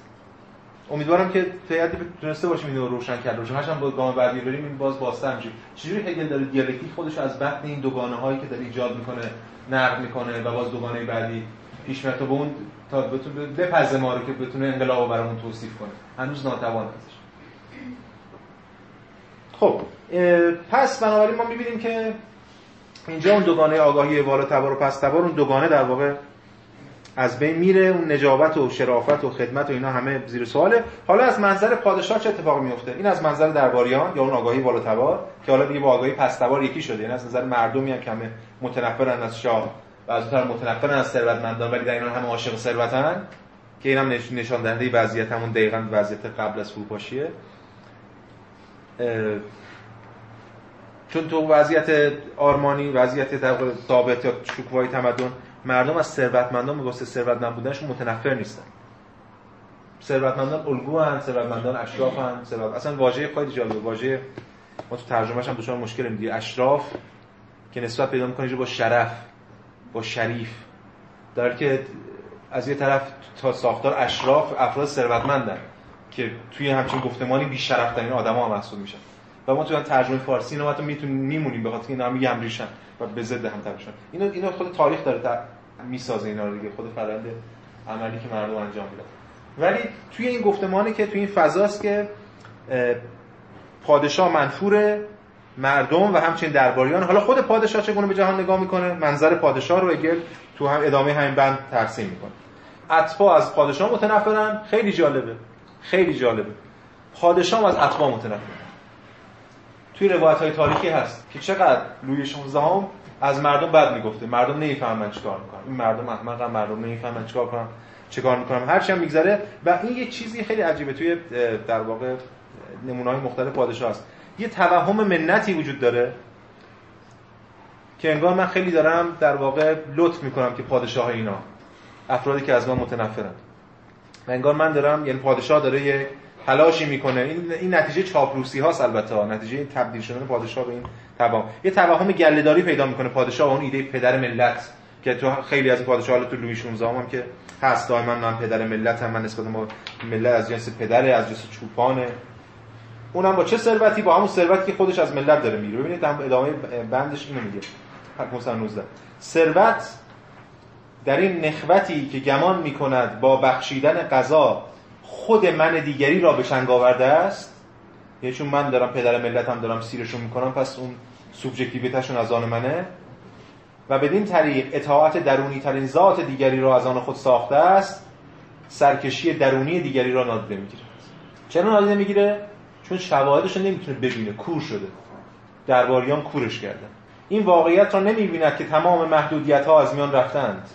امیدوارم که تیادی تونسته باشیم اینو روشن کرد روشن هاشم با گام بعدی بریم این باز بازتر میشه. چجوری هگل داره دیالکتیک خودش از بطن این دوگانه هایی که داره ایجاد می‌کنه نقد می‌کنه و باز دوگانه بعدی پیش میاد به اون تا بتونه بپزه ما رو که بتونه انقلاب برامون توصیف کنه. هنوز ناتوان هستش خب پس بنابراین ما می‌بینیم که اینجا اون دوگانه آگاهی بالا تبار و پس تبار اون دوگانه در واقع از بین میره اون نجابت و شرافت و خدمت و اینا همه زیر سواله. حالا از منظر پادشاه چه اتفاقی میفته این از منظر درباریان یا اون آگاهی بالا تبار که حالا دیگه با آگاهی پس تبار یکی شده. یعنی از نظر مردمی هم کمه متنفرن از شاه و از طرف متنفرن از ثروتمندان ولی در اینا همه عاشق ثروتن که اینم نشان دهنده وضعیت همون دقیقاً وضعیت قبل از فروپاشیه. چون تو وضعیت آرمانی وضعیت ثابت یا شکوهای تمدن مردم از ثروتمندان به واسه ثروت نبودنشون متنفر نیستن. ثروتمندان الگو هن ثروتمندان اشراف هن ثروت اصلا واژه خیلی جالبه. واژه ما تو ترجمهش هم دچار مشکل دیگه اشراف که نسبت پیدا می‌کنه با شرف با شریف. در که از یه طرف تا ساختار اشراف افراد ثروتمندن. که توی همچین گفتمانی بی شرف ترین آدما هم محسوب میشن. و ما تو ترجمه فارسی اینو تو می‌تونیم میمونیم بخاطر اینکه اینا هم ریشن و به ضد هم تبشن اینو اینو خود تاریخ داره می‌سازه اینا رو دیگه. خود فرآیند عملی که مردم انجام میدن. ولی توی این گفتمانی که توی این فضاست که پادشاه منفور مردم و همچنین درباریان حالا خود پادشاه چگونه به جهان نگاه می‌کنه؟ منظر پادشاه رو اگل تو هم ادامه همین بند ترسیم می‌کنه. اتباع از پادشاه متنفرن. خیلی جالبه. خیلی جالبه پادشاه از اتباع متنفرن توی روایت های تاریخی هست که چقدر لوی 16 هم از مردم بد می‌گفته. مردم نمی‌فهمن چیکار می‌کنن. این مردم احمقن مردم نمی‌فهمن چیکار کنن چیکار می‌کنن. هرچی هم میگذره و این یه چیزی خیلی عجیبه. توی در واقع نمونه های مختلف پادشاه هست. یه توهم منتی وجود داره که انگار من خیلی دارم در واقع لطف می‌کنم که پادشاه اینا افرادی که از من متنفرن. و انگار من دارم یعنی پادشاه داره یه تلاشی می‌کنه. این این نتیجه چاپلوسی هاست البته. نتیجه تبدیل شدن پادشاه به این توهم. یه توهم گلهداری پیدا می‌کنه پادشاه اون ایده پدر ملت که تو خیلی از پادشاه تو لویی 16 هم که هست دائما من پدر ملت هم من نسبت ما ملت از جنس پدره از جنس چوپانه. اونم با چه ثروتی؟ با همون ثروتی که خودش از ملت داره می‌گیره. ببینید هم ادامه بندش اینو میگه. 519 ثروت در این نخوتی که گمان می‌کند با بخشیدن قضا خود من دیگری را به شنگ آورده است؟ یعنی چون من دارم پدر ملتم دارم سیرشون می‌کنم پس اون سوبژکتیویتشون از آن منه. و بدین طریق اطاعت درونی ترین ذات دیگری را از آن خود ساخته است سرکشی درونی دیگری را نادیده می‌گیره چرا نادیده می‌گیره؟ چون شواهدش نمی‌تونه ببینه کور شده. درباریان کورش کردن. این واقعیت را نمی‌بیند که تمام محدودیت ها از میان رفتند.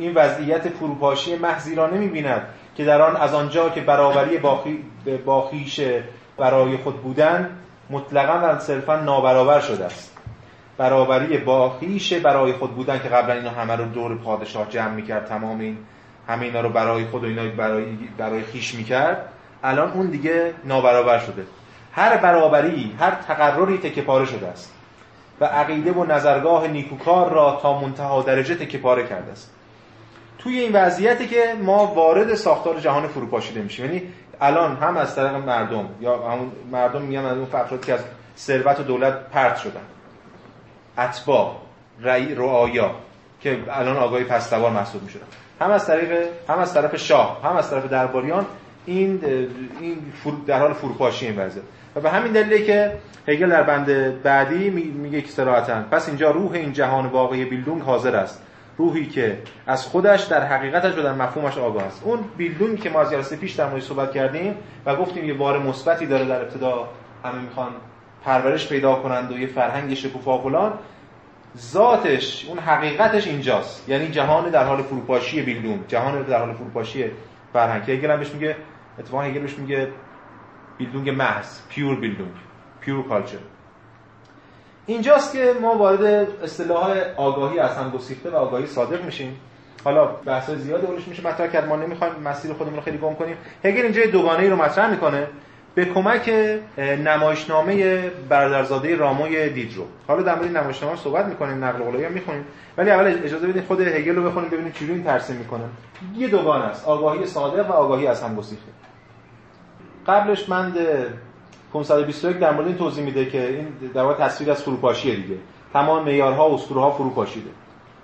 این وضعیت فروپاشی محضی را نمی‌بیند که در آن از آنجا که برابری باخی باخیش برای خود بودن مطلقا و صرفا نابرابر شده است. برابری باخیش برای خود بودن که قبلا اینا همه رو دور پادشاه جمع می‌کرد تمام این همه اینا رو برای خود و اینا برای برای خیش می‌کرد. الان اون دیگه نابرابر شده. هر برابری هر تقرری تکه پاره شده است. و عقیده و نظرگاه نیکوکار را تا منتها درجه تکه پاره کرده است. توی این وضعیتی که ما وارد ساختار جهان فروپاشیده میشیم. یعنی الان هم از طریق مردم یا همون مردم میگن از اون افرادی که از ثروت و دولت پرت شدن. اتباع رعی رعایا که الان آگاهی پستوار محسوب می‌شدن. هم از طریق هم از طرف شاه هم از طرف درباریان این این در حال فروپاشی این وضعیت. و به همین دلیله که هگل در بند بعدی میگه که صراحتا پس اینجا روح این جهان واقعی بیلدونگ حاضر است. روحی که از خودش در حقیقتش و در مفهومش آگاه است اون بیلدونگ که ما از جلسه پیش در موردش صحبت کردیم و گفتیم یه بار مثبتی داره در ابتدا همه می‌خوان پرورش پیدا کنند و یه فرهنگ شکوفا فلان ذاتش اون حقیقتش اینجاست. یعنی جهان در حال فروپاشی بیلدونگ جهان در حال فروپاشی فرهنگ. هگل بهش میگه اتفاقا هگل بهش میگه بیلدونگ محض پیور بیلدونگ پیور کالچر اینجاست که ما وارد اصطلاح آگاهی از هم گسیخته و آگاهی صادق میشیم. حالا بحث زیاد اولش میشه مطرح کرد. ما نمی‌خوایم مسیر خودمون رو خیلی گم کنیم. هگل اینجا دوگانه ای رو مطرح می‌کنه به کمک نمایشنامه برادرزاده راموی دیدرو. حالا در مورد نمایشنامه صحبت می‌کنیم نقل قولایی هم می‌خونیم. ولی اول اجازه بدید خود هگل رو بخونیم ببینیم چجوری این ترسیم می‌کنه. یه دوگانه است. آگاهی صادق و آگاهی از هم گسیخته. قبلش من 521 در مورد این توضیح میده که این در واقع تصویر از فروپاشیه دیگه. تمام معیارها و اسطوره ها فروپاشیده.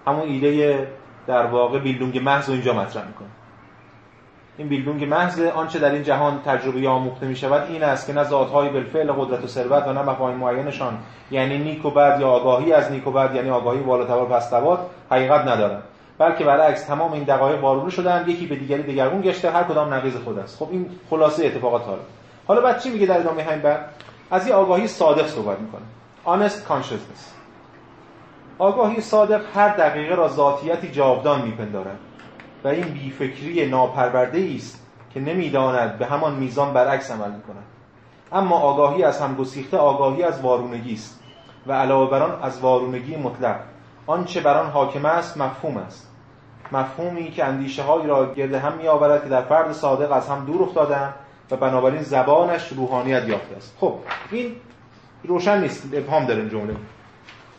همون ایده در واقع بیلدونگ محض اینجا مطرح می‌کنه. این بیلدونگ محض آنچه در این جهان تجربه آموخته می شود این است که نه ذاتهای بالفعل قدرت و ثروت و نه مفاهیم معینشان یعنی نیک و بد یا آگاهی از نیک و بد یعنی آگاهی بالاتر و پستوار حقیقت ندارند. بلکه برعکس تمام این دقایق وارونه شدن یکی به دیگری دگرگون گشته هر کدام نقیض خود است. خب این خلاصه اتفاقات حالا حالا بعد چی میگه در ادامه همین بعد؟ از یه آگاهی صادق صحبت می‌کنه. Honest consciousness. آگاهی صادق هر دقیقه را ذاتیتی جاودان میپندارد و این بیفکری ناپرورده است که نمی‌داند به همان میزان برعکس عمل می‌کند. اما آگاهی از هم گسیخته آگاهی از وارونگی است و علاوه بر آن از وارونگی مطلق. آنچه بر آن حاکم است مفهوم است. مفهومی که اندیشه هایی را گرد هم میآورد که در فرد صادق از هم دور افتادند و بنابراین زبانش روحانیت یافته است. خب این روشن نیست ابهام داره این جمله.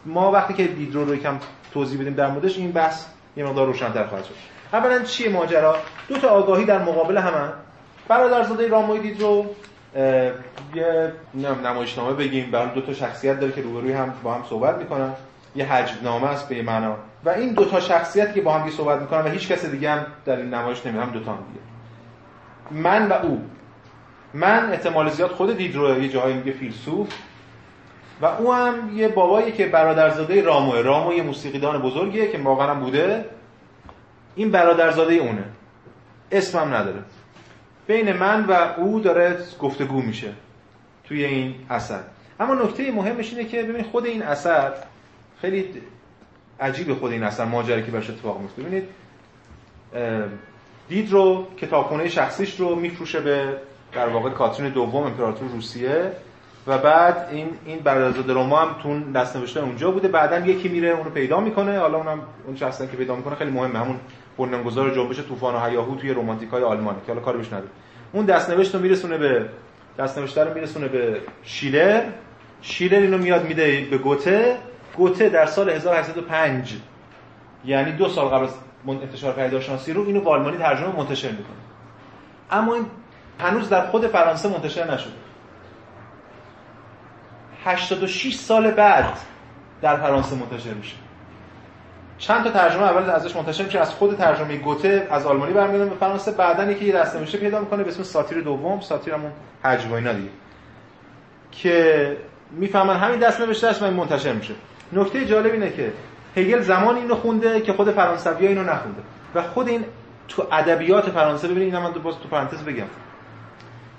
ما وقتی که دیدرو رو یکم توضیح بدیم در موردش این بحث یه مقدار روشن‌تر خواهد شد. اولا چیه ماجرا؟ دو تا آگاهی در مقابل همن برادرزاده راموی دیدرو یه نمایشنامه بگیم برای دو تا شخصیت داره که روبروی هم با هم صحبت می‌کنن. یه حجب نامه است به معنا. و این دو تا شخصیت که با هم صحبت می‌کنن و هیچ کس دیگه هم در این نمایش نمیاد هم دو تا هم دیگه. من و او. من احتمال زیاد خود دیدرو یه جاهایی میگه فیلسوف و او هم یه بابایی که برادرزاده راموه رامو یه موسیقیدان بزرگیه که واقعا بوده. این برادرزاده اونه. اسمم نداره. بین من و او داره گفتگو میشه توی این اثر. اما نکته مهمش اینه که ببینید خود این اثر خیلی عجیب خود این اثر ماجرا که براش اتفاق میفته. ببینید دید رو کتابخونه شخصیش رو میفروشه به در واقع کاترین دوم امپراتور روسیه. و بعد این این برادرزاده روما هم تو دستنوشته اونجا بوده. بعدا یکی میره اونو پیدا می‌کنه. حالا اونم اون شخصی که پیدا می‌کنه خیلی مهمه. همون بنیانگذار جنبش طوفان و هیاهو توی رمانتیکای آلمانی که حالا کاری بهش نداره. اون دستنوشت رو میرسونه به دستنوشته رو میرسونه به شیلر. شیلر اینو میاد میده به گوته. گوته در سال 1805 یعنی دو سال قبل از انتشار پیداشناسی رو اینو به آلمانی ترجمه منتشر می‌کنه. اما این هنوز در خود فرانسه منتشر نشده 86 سال بعد در فرانسه منتشر میشه. چند تا ترجمه اول ازش منتشر میشه. از خود ترجمه گوته از آلمانی برمیاد به فرانسه. بعدا یکی یه دستنوشته پیدا می‌کنه به اسم ساتیر دوم. ساتیر همون و اینا دیگه. که می‌فهمن همین دست نوشتهش من منتشر میشه. نکته جالب اینه که هگل زمان اینو خونده که خود فرانسوی اینو نخونده. و خود این تو ادبیات فرانسه ببینید اینا من باز تو پرانتز بگم.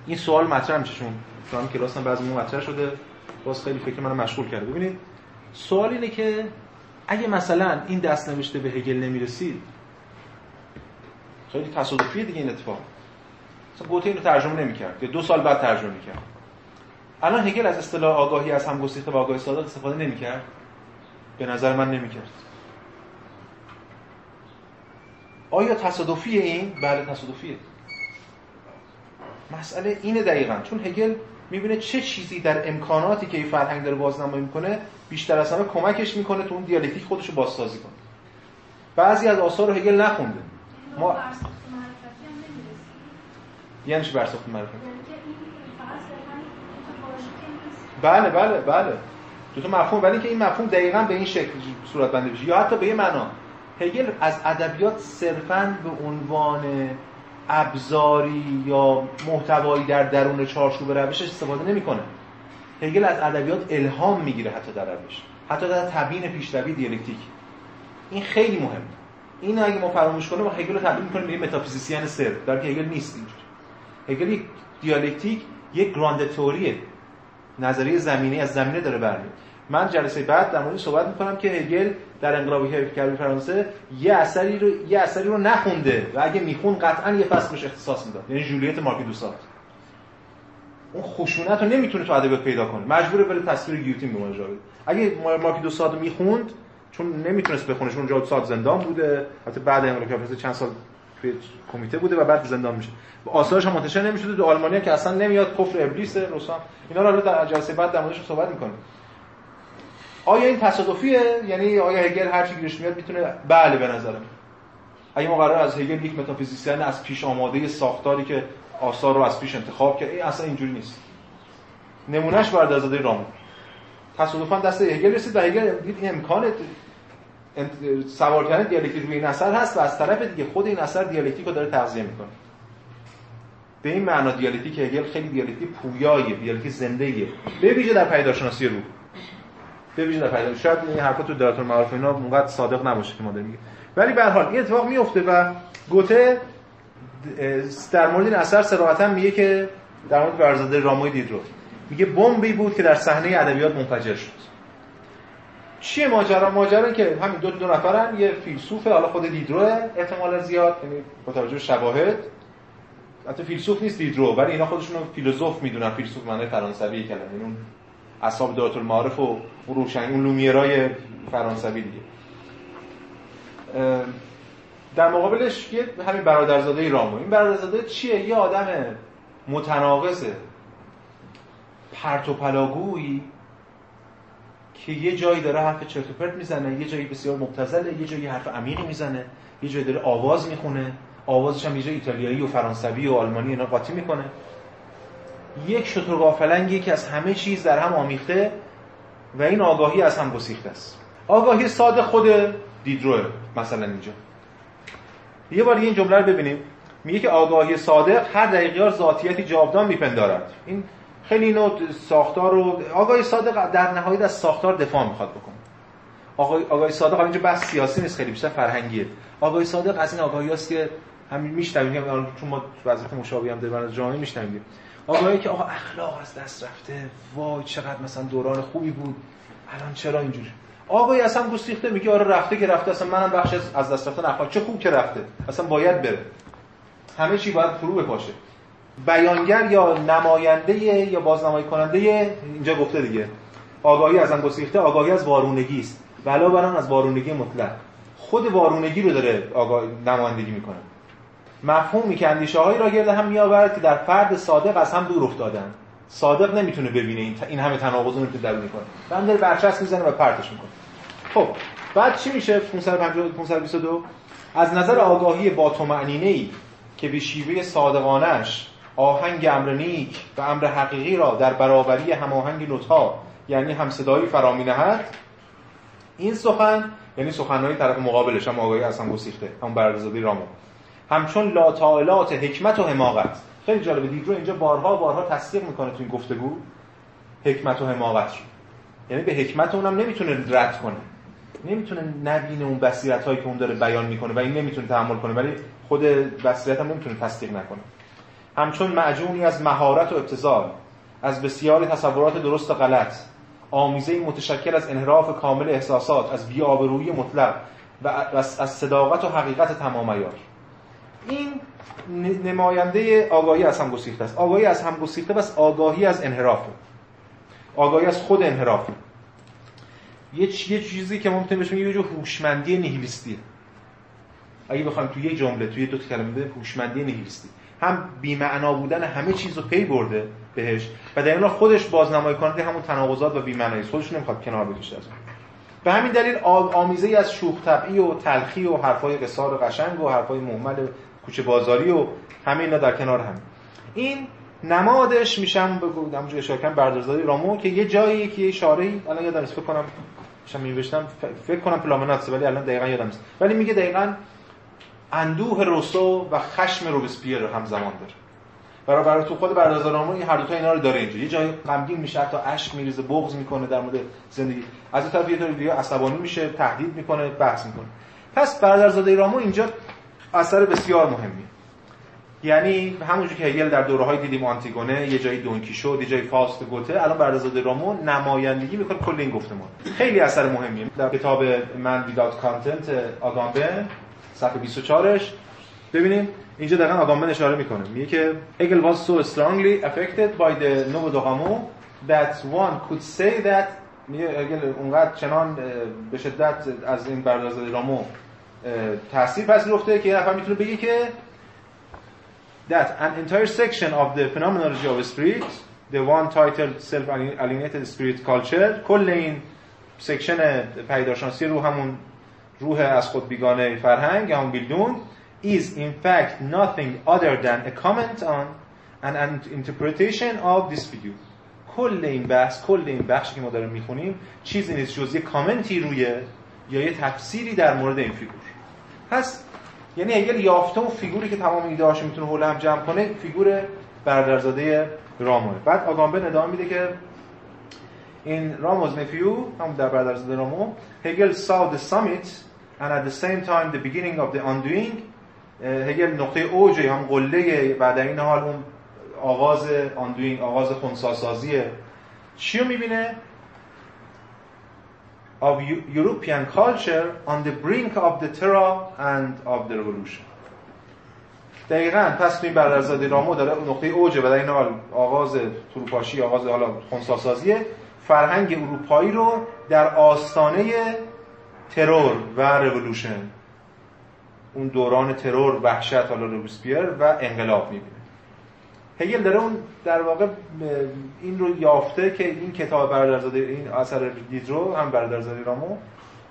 این سوال مطرح میشه چون تو کلاس هم بعضی مطرح شده. باز خیلی فکر منو مشغول کرده. ببینید سوال اینه که اگه مثلا این دست نوشته به هگل نمی‌رسید خیلی تصادفیه دیگه این اتفاق. مثلا گوته اینو ترجمه نمی‌کرد. یا دو سال بعد ترجمه می‌کرد. الان هگل از اصطلاح آگاهی از همگسیخته و آگاهی صادق استفاده نمی‌کرد. به نظر من نمی‌کرد. آیا تصادفیه این؟ بله تصادفیه. مسئله اینه دقیقا. چون هگل می‌بینه چه چیزی در امکاناتی که این فرهنگ داره بازنمایی می‌کنه بیشتر از همه کمکش می‌کنه تو اون دیالکتیک خودش رو بازسازی کنه. بعضی از آثار رو هگل نخونده. ما یعنی چی برساخت معرفت یعنی بله بله بله. دو تا مفهوم ولی که این مفهوم دقیقا به این شکل صورت بنده بشه یا حتی به یه معنا هگل از ادبیات صرفا به عنوان ابزاری یا محتوایی در درون چارچوب روشش استفاده نمی‌کنه. هگل از ادبیات الهام می‌گیره حتی در روش. حتی در تبیین پیشروی دیالکتیک. این خیلی مهمه این اگه ما فراموش کنیم ما هگل رو تبدیل می‌کنیم به یه متافیزیسین سر. در که هگل نیست اینجوری. هگل یک دیالکتیک یک گراند توریه نظریه زمینی از زمینه داره برمیاد من جلسه بعد در مورد صحبت می‌کنم که هگل در انقلاب کردی فرانسه یه اثری رو یه اثری رو نخونده و اگه میخون قطعا یه فصل بهش اختصاص می‌داد. یعنی جولیت مارکی دوسات اون خشونت رو نمی‌تونه تو ادبیات پیدا کنه. مجبوره بره تصویر گیوتین به بده. اگه مارکی دوسات می‌خوند چون نمی‌تونست بخونه چون اونجا سال زندان بوده. حتی بعد انقلاب فرانسه چند سال توی کمیته بوده و بعد زندان میشه. آثارش هم منتشر نمی‌شده. تو آلمانی که اصلا نمیاد کفر ابلیس رسام اینا رو در جلسه بعد در موردش صحبت می‌کنیم. آیا این تصادفیه؟ یعنی آیا هگل هر چی گیرش میاد می‌تونه بله به نظرم. اگه ما قرار از هگل یک متافیزیسین از پیش آماده ساختاری که آثار رو از پیش انتخاب کرد این اصلا اینجوری نیست. نمونهش بردازاده رامو تصادفا دست هگل رسید و هگل این امکان سوار کردن دیالکتیک روی این هست و از طرف دیگه خود این اثر دیالکتیک داره تغذیه می‌کنه. به این معنا دیالکتیک هگل خیلی دیالکتیک پویاییه دیالکتیک زنده‌ایه. به ویژه در پدیدارشناسی روح. به ویژه پیدا شاید این حرفا تو دایرة المعارف اینا اونقدر صادق نباشه که ما داریم میگیم. ولی به هر حال این اتفاق میفته و گوته در مورد این اثر صراحتا میگه که در مورد برادرزاده راموی دیدرو. میگه بمبی بود که در صحنه ادبیات منفجر شد. چیه ماجرا؟ ماجرا که همین دو دو نفرن یه فیلسوف حالا خود دیدرو احتمال زیاد یعنی با توجه به شواهد. حتی فیلسوف نیست دیدرو ولی اینا خودشون رو فیلسوف می‌دونن فیلسوف معنی فرانسوی کلمه. یعنی اون اصحاب دارت المعارف و اون روشنی اون لومیرای فرانسوی دیگه. در مقابلش یه همین برادرزاده رامو. این برادرزاده چیه؟ یه آدم متناقضه پرت و پلاگویی که یه جایی داره حرف چرت و پرت می‌زنه یه جایی بسیار مبتذله یه جایی حرف عمیقی می‌زنه یه جایی داره آواز می‌خونه آوازش هم یه جایی ایتالیایی و فرانسوی و آلمانی اینا قاطی می‌کنه. یک شتر غافلنگی که از همه چیز در هم آمیخته و این آگاهی از هم گسیخته است. آگاهی ساده خود دیدروه مثلا اینجا. یه بار این جمله رو ببینیم. میگه که آگاهی صادق هر دقیقه ذاتیتی جاودان میپندارد. این خیلی اینو ساختار رو آگاهی صادق در نهایت از ساختار دفاع می‌خواد بکنه. آگاهی, آگاهی صادق اینجا بحث سیاسی نیست خیلی بیشتر فرهنگیه. آگاهی صادق از این آگاهی است که همین میشنویم. چون ما وظیفه مشابهی هم داریم جامعه میشنویم. آگاهی که آقا اخلاق از دست رفته وای چقدر مثلا دوران خوبی بود. الان چرا اینجوری؟ آقای اصلا گستیخته میگه آره رفته که رفته اصلا منم بخش از دست رفته نخواه چه خوب که رفته. اصلا باید بره. همه چی باید فرو بپاشه. بیانگر یا نماینده یا بازنمایی کننده اینجا گفته دیگه. آگاهی از گسیخته آگاهی از وارونگی است. ولا بران از وارونگی مطلق. خود وارونگی رو داره آگاه نمایندگی می‌کنه. مفهومی که اندیشه هایی را گرده هم میآورد که در فرد صادق از هم دور افتادن صادق نمی‌تونه ببینه این همه تناقض رو نمی‌تونه درونی کنه. بعد داره برچسب می‌زنه و پرتش می‌کنه. خب بعد چی میشه؟ 522 از نظر آگاهی با ای که به شیوه صادقانش آهنگ امر نیک و امر حقیقی را در برابری هماهنگ نوتها یعنی همصدایی فرا نهد این سخن یعنی سخنهای طرف مقابلش هم آگاهی هم گسیخته. هم برادرزادی رامو همچون لاتائلات حکمت و حماقت. خیلی جالبه دیدرو اینجا بارها بارها تصدیق می‌کنه تو این گفتگو. حکمت و حماقت. رو یعنی به حکمت اونم نمی‌تونه رد کنه. نمی‌تونه نبینه اون بصیرت هایی که اون داره بیان می‌کنه و این نمی‌تونه تحمل کنه ولی خود بصیرت هم نمی‌تونه تصدیق نکنه. همچون معجونی از مهارت و ابتذال از بسیاری تصورات درست و غلط آمیزه متشکل از انحراف کامل احساسات از بیابرویی مطلق و از صداقت و حقیقت تمام این نماینده آگاهی از هم گسیخته است. آگاهی از هم گسیخته بس آگاهی از انحراف. آگاهی از خود انحراف. یه چیزی که می‌تونیم بهش یه جور هوشمندی نیهیلیستیه اگه بخوایم توی یک جمله توی دو تا کلمه هوشمندی نیهیلیستی. هم بی‌معنا بودن همه چیز رو پی برده بهش و در این خودش بازنمایی کننده همون تناقضات و بی‌معنایی خودش نمی‌خواد کنار بکشه از به همین دلیل آمیزه از شوخ طبعی و تلخی و حرفای قصار قشنگ و حرفای مهمل کوچه بازاری و همه در کنار هم. این نمادش میشم بگو همونجوری اشاره کردم رامو که یه جایی که یه اشاره‌ای الان یادم نیست فکر کنم شما می‌نوشتم فکر کنم پلامنات ولی الان دقیقا یادم نیست. ولی میگه دقیقا اندوه روسو و خشم روبسپیر رو همزمان داره. برای برای تو خود بردازارامون این هر دو تا اینا رو داره اینجا. یه جایی غمگین میشه تا اشک میریزه بغض می‌کنه در مورد زندگی. از این طرف یه طور دیگه عصبانی میشه تهدید می‌کنه بحث می‌کنه. پس برادرزاده رامو اینجا اثر بسیار مهمی. یعنی همونجور که هگل در دوره های دیدیم آنتیگونه یه جایی دونکی شد یه جایی فاست گوته الان برادرزاده رامو نمایندگی می‌کنه کل این گفتمان. خیلی اثر مهمیه. در کتاب من ویدات کانتنت آگامبه صفحه 24ش ببینیم اینجا دقیقا آگامبن اشاره می‌کنه. میگه که Hegel was so strongly affected by the Novo Dogamo that one could say that میگه هگل اونقدر چنان به شدت از این بردازده رامو تاثیر پذیرفته که یه نفر می‌تونه بگه که that an entire section of the phenomenology of spirit the one titled self-alienated spirit culture کل این سکشن پیداشانسی رو همون روح از خود بیگانه فرهنگ همون بیلدون is in fact nothing other than a comment on and an interpretation of this figure کل این بحث کل این بخشی که ما داریم می‌خونیم چیزی نیست جز یه کامنتی روی یا یه تفسیری در مورد این فیگور پس یعنی اگر یافته و فیگوری که تمام ایده‌هاش می‌تونه حول هم جمع کنه فیگور برادرزاده راموه. بعد آگامبن ادامه میده که این Rameau's Nephew هم در برادرزاده رامو هگل saw the summit and at the same time the beginning of the undoing. هگل نقطه اوج هم قله بعد این حال اون آغاز آندوینگ آغاز خونساسازی چی رو می‌بینه؟ Of European culture on the brink of the terror and of the revolution. دقیقا پس توی برادرزاده رامو داره نقطه اوجه و در این حال آغاز فروپاشی آغاز حالا خونساسازی فرهنگ اروپایی رو در آستانه ترور و رولوشن اون دوران ترور وحشت حالا روبسپیر و انقلاب می‌بینه. هگل داره اون در واقع این رو یافته که این کتاب برادرزاده این اثر دیدرو هم برادرزاده رامو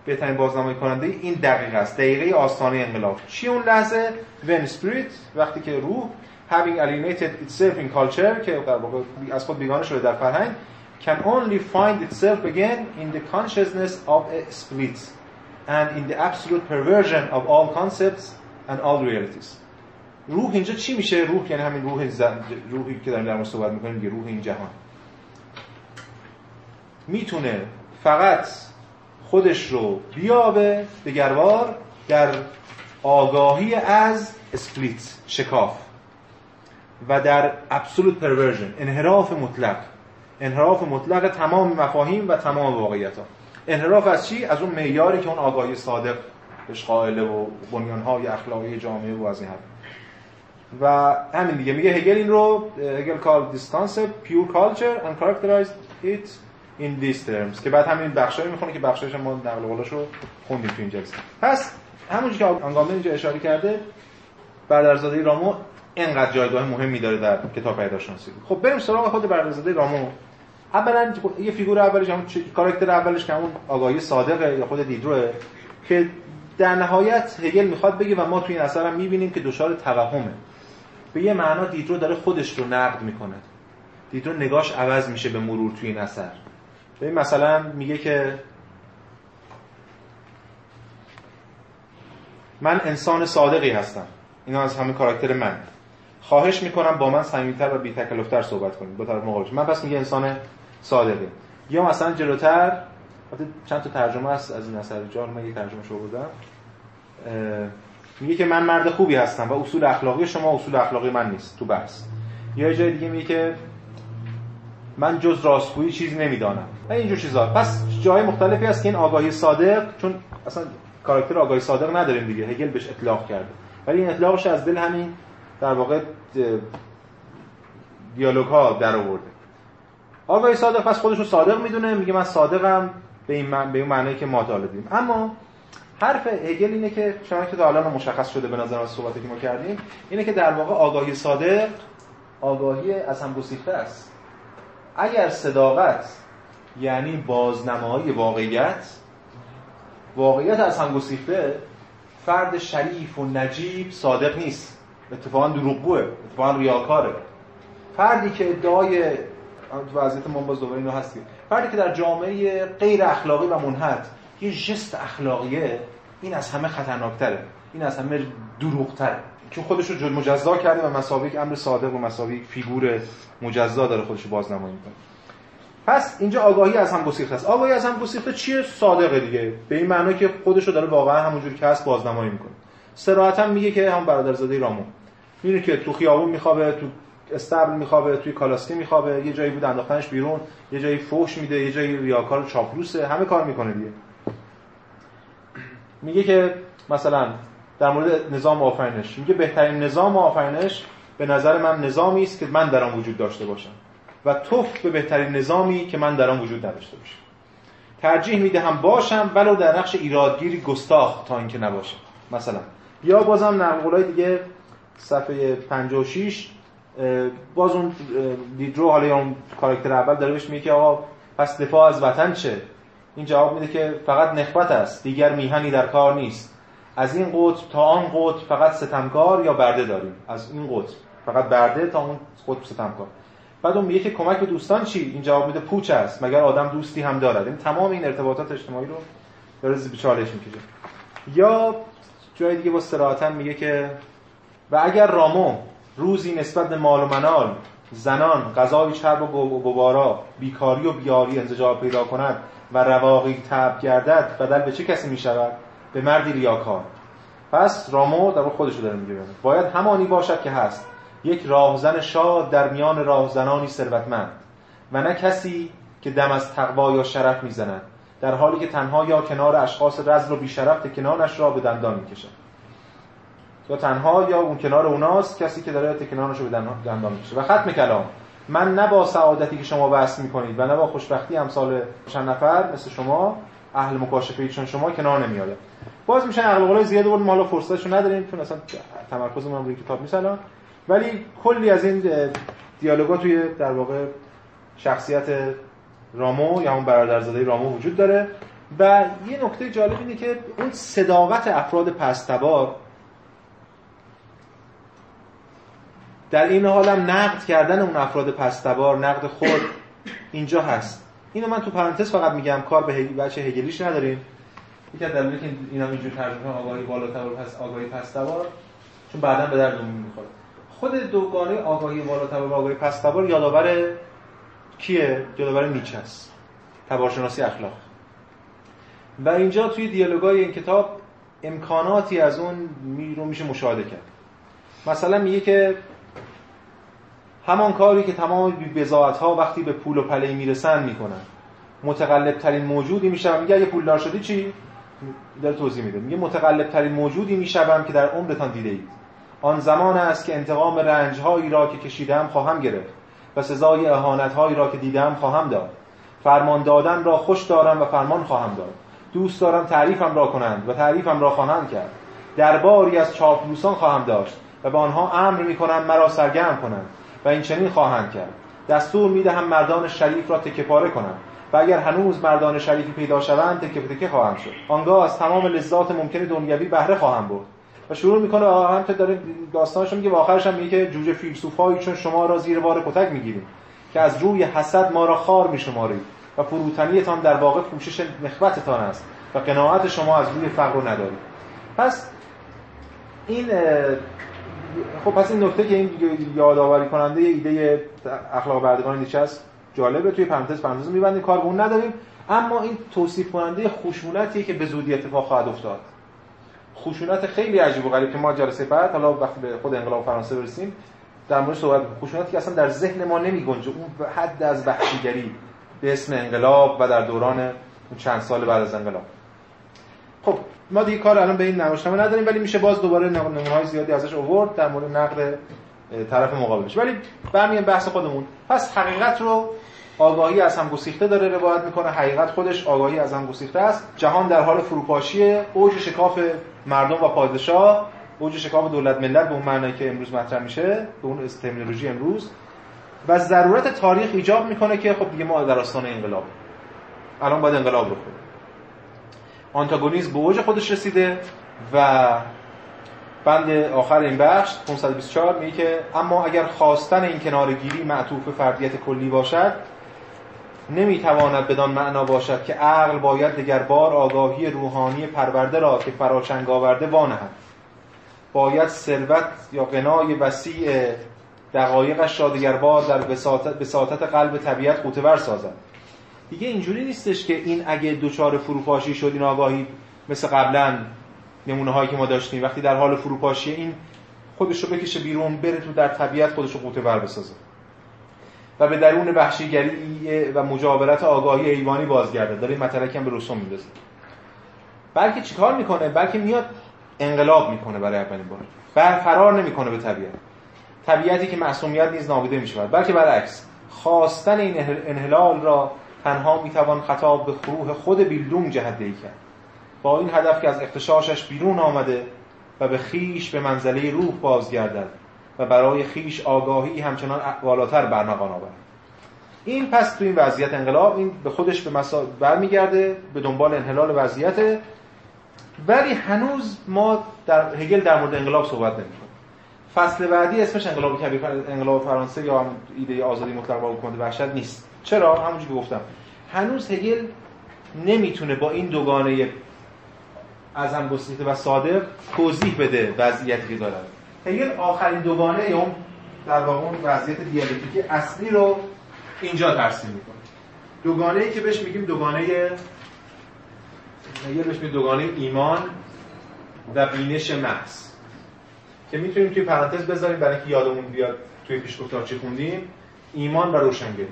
بهترین بازنامه کننده این دقیقه است. دقیقه آستانه انقلاب. چی اون لحظه؟ When spirit وقتی که روح having alienated itself in culture که در واقع از خود بیگانه شده در فرهنگ can only find itself again in the consciousness of a split and in the absolute perversion of all concepts and all realities. روح اینجا چی میشه؟ روح یعنی همین روح زن... روحی که داریم در مورد صحبت می‌کنیم دیگه روح این جهان. می‌تونه فقط خودش رو بیابه دگربار در آگاهی از split شکاف و در absolute perversion انحراف مطلق. انحراف مطلق تمام مفاهیم و تمام واقعیت ها انحراف از چی؟ از اون معیاری که اون آگاهی صادق بهش قائله و بنیانهای اخلاقی جامعه و از این حرف و همین دیگه. میگه هگل این رو هگل this concept pure culture and characterized it in these terms که بعد همین بخشایی می‌خونه که بخشایش ما نقل قولاشو خوندیم تو این جلسه. پس همونجوری که آنگامه اینجا اشاره کرده برادرزاده رامو اینقدر جایگاه مهمی داره در کتاب پیداشناسی خب بریم سراغ خود برادرزاده رامو. اولا یه فیگور اولش همون کاراکتر اولش که همون آگاهی صادقه یا خود دیدروه که در نهایت هگل می‌خواد بگه و ما توی این اثر می‌بینیم که دچار توهمه. به یه معنا دیدرو داره خودش رو نقد می‌کنه دیدرو نگاش عوض میشه به مرور توی این اثر. ببین مثلا میگه که من انسان صادقی هستم. اینا از همین کاراکتر من. خواهش می‌کنم با من صمیمیت‌تر و بی‌تکلف‌تر صحبت کنید با طرف مقابلش. من پس میگه انسان صادقه یا مثلا جلوتر چند تا ترجمه هست از این اثر. جان من یه ترجمه شو بودم میگه که من مرد خوبی هستم و اصول اخلاقی شما اصول اخلاقی من نیست تو بحث. یا جای دیگه میگه که من جز راستگویی چیزی نمی‌دانم. و اینجور چیزا. پس جای مختلفی هست که این آگاهی صادق چون اصلا کاراکتر آگاهی صادق نداریم دیگه. هگل بهش اطلاق کرده. ولی این اطلاقش از دل همین در واقع دیالوگ ها در آورده. آگاهی صادق پس خودش رو صادق می‌دونه. میگه من صادقم. به این من به این معنی که ما داریم اما حرف هگل اینه که شما که تا الان مشخص شده به نظر از صحبتی که ما کردیم اینه که در واقع آگاهی صادق آگاهی از هم گسیخته است. اگر صداقت یعنی بازنمایی واقعیت واقعیت از هم گسیخته فرد شریف و نجیب صادق نیست. اتفاقا دروغگوه اتفاقا ریاکاره. فردی که ادعای وضعیت ما باز دوباره اینو هستیم. فردی که در جامعه غیر اخلاقی و منحت یه جست اخلاقیه این از همه خطرناکتره. این از همه دروغتره. که خودش رو مجزا کرده و مسابق امر صادق و مسابق فیگور مجزا داره خودش رو بازنمایی می‌کنه. پس اینجا آگاهی از هم گسیخته است. آگاهی از هم گسیخته چیه؟ صادقه دیگه. به این معنی که خودش رو داره واقعا همونجوری که هست بازنمایی می‌کنه. صراحتا میگه که هم برادرزاده رامو میره که تو خیابون میخوابه تو استبل میخوابه توی کالاسکه میخوابه یه جایی بود انداختنش بیرون یه جایی فوش میده یه جایی ریاکار چاپلوسه همه کار می‌کنه دیگه. میگه که مثلا در مورد نظام آفرینش میگه بهترین نظام آفرینش به نظر من نظامی است که من در آن وجود داشته باشم و توف به بهترین نظامی که من در آن وجود نداشته باشم. ترجیح می‌دهم باشم ولو در نقش ایرادگیری گستاخ تا اینکه نباشم. مثلا یا بازم نقل دیگه صفحه 56 باز اون دیدرو حالا اون کاراکتر اول داره بهش میگه آقا پس دفاع از وطن چه؟ این جواب میده که فقط نخبت است دیگر میهنی در کار نیست. از این قطب تا آن قطب فقط ستمکار یا برده داریم؟ از این قطب. فقط برده تا اون قطب ستمکار. بعد اون میگه که کمک به دوستان چی؟ این جواب میده پوچ است مگر آدم دوستی هم دارد. این تمام این ارتباطات اجتماعی رو داره به چالش می‌کشه. یا جای دیگه با صراحتا میگه که و اگر رامو روزی نسبت به مال و منال زنان غذای چرب و گوارا بیکاری و بیاری انزجار پیدا کند و رواقی تب گردد بدل به چه کسی می شود به مردی ریاکار. پس رامو در خودش داره میگه. باید همانی باشد که هست. یک راهزن شاد در میان راهزنانی ثروتمند. و نه کسی که دم از تقوا یا شرف می‌زند. در حالی که تنها یا کنار اشخاص رزل و بیشرف کنارش را به دندان می‌کشد. یا تنها یا اون کنار اوناست کسی که داره تکنانش رو به دندان می‌کشه. و ختم کلام. من نه با سعادتی که شما بحث می‌کنید و نه با خوشبختی امثال چند نفر مثل شما اهل مکاشفه چون شما کنار نمیاد باز میشه عقل قولای زیاد بود ما حالا فرصتشو نداریم چون اصلا تمرکزمون روی کتاب نیست ولی کلی از این دیالوگا توی در واقع شخصیت رامو یا اون برادرزاده رامو وجود داره. و یه نکته جالب اینه که اون صداقت افراد پستبار در این حالم نقد کردن اون افراد پستبار نقد خود اینجا هست. اینو من تو پرانتز فقط میگم کار به بچه هگلیش نداریم. یکی از که اینا اینجور ترجمه آگاهی بالاتر پس آگاهی پستبار چون بعدا به دردمون می‌خوره. خود دوگانه آگاهی بالاتر و آگاهی پستبار یادآور کیه؟ یادآور نیچه است تبارشناسی اخلاق. و اینجا توی دیالوگای این کتاب امکاناتی از اون می میشه مشاهده کرد. مثلا میگه که همان کاری که تمام بزاعت ها وقتی به پول و پله می‌رسن می‌کنن. متقلب ترین موجودی میشم میگه اگه پولدار شدی چی؟ داره توضیح میده. میگه متقلب ترین موجودی میشم که در عمرتان دیده اید. آن زمان است که انتقام رنجهایی را که کشیدم خواهم گرفت و سزای اهانتهایی را که دیدم خواهم داد. فرمان دادن را خوش دارم و فرمان خواهم داد. دوست دارم تعریفم را کنند و تعریفم را خواهند کرد. درباری از چاپلوسان خواهم داشت و به آنها امر می‌کنم مرا سرگرم کنند. و این چنین خواهند کرد. دستور می‌دهم مردان شریف را تکه پاره کنند و اگر هنوز مردان شریفی پیدا شوند تکه تکه خواهند شد. آنگاه از تمام لذات ممکن دنیوی بهره خواهم برد. و شروع می‌کنه هم که داره داستانش میگه و آخرش هم میگه که جوجه فیلسوفایی چون شما را زیر بار کتک می‌گیریم که از روی حسد ما را خار میشمارید و فروتنیتان در واقع پوشش نخبتتان است و قناعت شما از روی فقر رو ندارید پس این خب پس این نکته که این یادآوری کننده ایده اخلاق بردگان نیچه است جالبه توی پرانتز پرانتز میبندیم کار اون نداریم. اما این توصیف کننده خشونتیه که به زودی اتفاق خواهد افتاد. خشونت خیلی عجیب و غریب که ما جلسه بعد حالا وقتی به خود انقلاب فرانسه برسیم در مورد صحبت خشونتی که اصلا در ذهن ما نمی گنجه اون حد از وحشیگری به اسم انقلاب و در دوران چند سال بعد از انقلاب. خب ما دیگه کار الان به این نمایشنامه نداریم ولی میشه باز دوباره نمونه های زیادی ازش آورد در مورد نقد طرف مقابلش. ولی برمیگردیم بحث خودمون. پس حقیقت رو آگاهی از هم گسیخته داره روایت می‌کنه. حقیقت خودش آگاهی از هم گسیخته است. جهان در حال فروپاشی اوج شکاف مردم و پادشاه اوج شکاف دولت ملت به اون معنی که امروز مطرح میشه به اون استرمینولوژی امروز. و ضرورت تاریخ ایجاب می‌کنه که خب دیگه ما در آستان انقلاب. الان باید انقلاب رو کنیم. آنتاگونیزم به اوج خودش رسیده و بند آخر این بخش 524 میگه که اما اگر خواستن این کنارگیری معطوف فردیت کلی باشد نمی‌تواند بدان معنا باشد که عقل باید دگر بار آگاهی روحانی پرورده را که فراچنگ آورده وانهد. باید ثروت یا غنای وسیع دقایقش را دگر بار در بساطت قلب طبیعت قوتور سازد. دیگه اینجوری نیستش که این اگه دوچار فروپاشی شد این آگاهی مثل قبلا نمونه هایی که ما داشتیم وقتی در حال فروپاشی این خودش رو بکشه بیرون بره تو در طبیعت خودش رو قوته بسازه. و به درون وحشیگری و مجاورت آگاهی ایوانی بازگرده. داره این هم به رسوم میندازه بلکه چیکار می‌کنه؟ بلکه میاد انقلاب می‌کنه برای اولین بار. برقرار نمی‌کنه به طبیعت. طبیعتی که معصومیت نیز نابوده می‌شود. بلکه برعکس خواستن این انحلال را تنها می‌توان خطاب به خروح خود بیلدونگ جهده ای کرد. با این هدف که از اختشاشش بیرون آمده و به خیش به منزله روح بازگردد و برای خیش آگاهی همچنان بالاتر برمغان آورد. این پس تو این وضعیت انقلاب این به خودش به مسا... برمیگرده به دنبال انحلال وضعیت. ولی هنوز ما در هگل در مورد انقلاب صحبت نمی‌کنیم. فصل بعدی اسمش انقلاب کبیر انقلاب فرانسه یا ایده آزادی مطلق با حکومت وحشت نیست. چرا؟ همونجوری که گفتم. هنوز هگل نمی‌تونه با این دوگانه از هم گسیخته و صادق توضیح بده وضعیتی که دارد هگل آخرین دوگانه یا در واقع اون وضعیت دیالکتیکی اصلی رو اینجا ترسیم می‌کنه. دوگانه ای که بهش میگیم دوگانه هگل بهش میگیم دوگانه ایمان و بینش محض. که می‌تونیم توی پرانتز بذاریم برای اینکه یادمون بیاد توی پیشگفتار چی خوندیم. ایمان و روشنگری.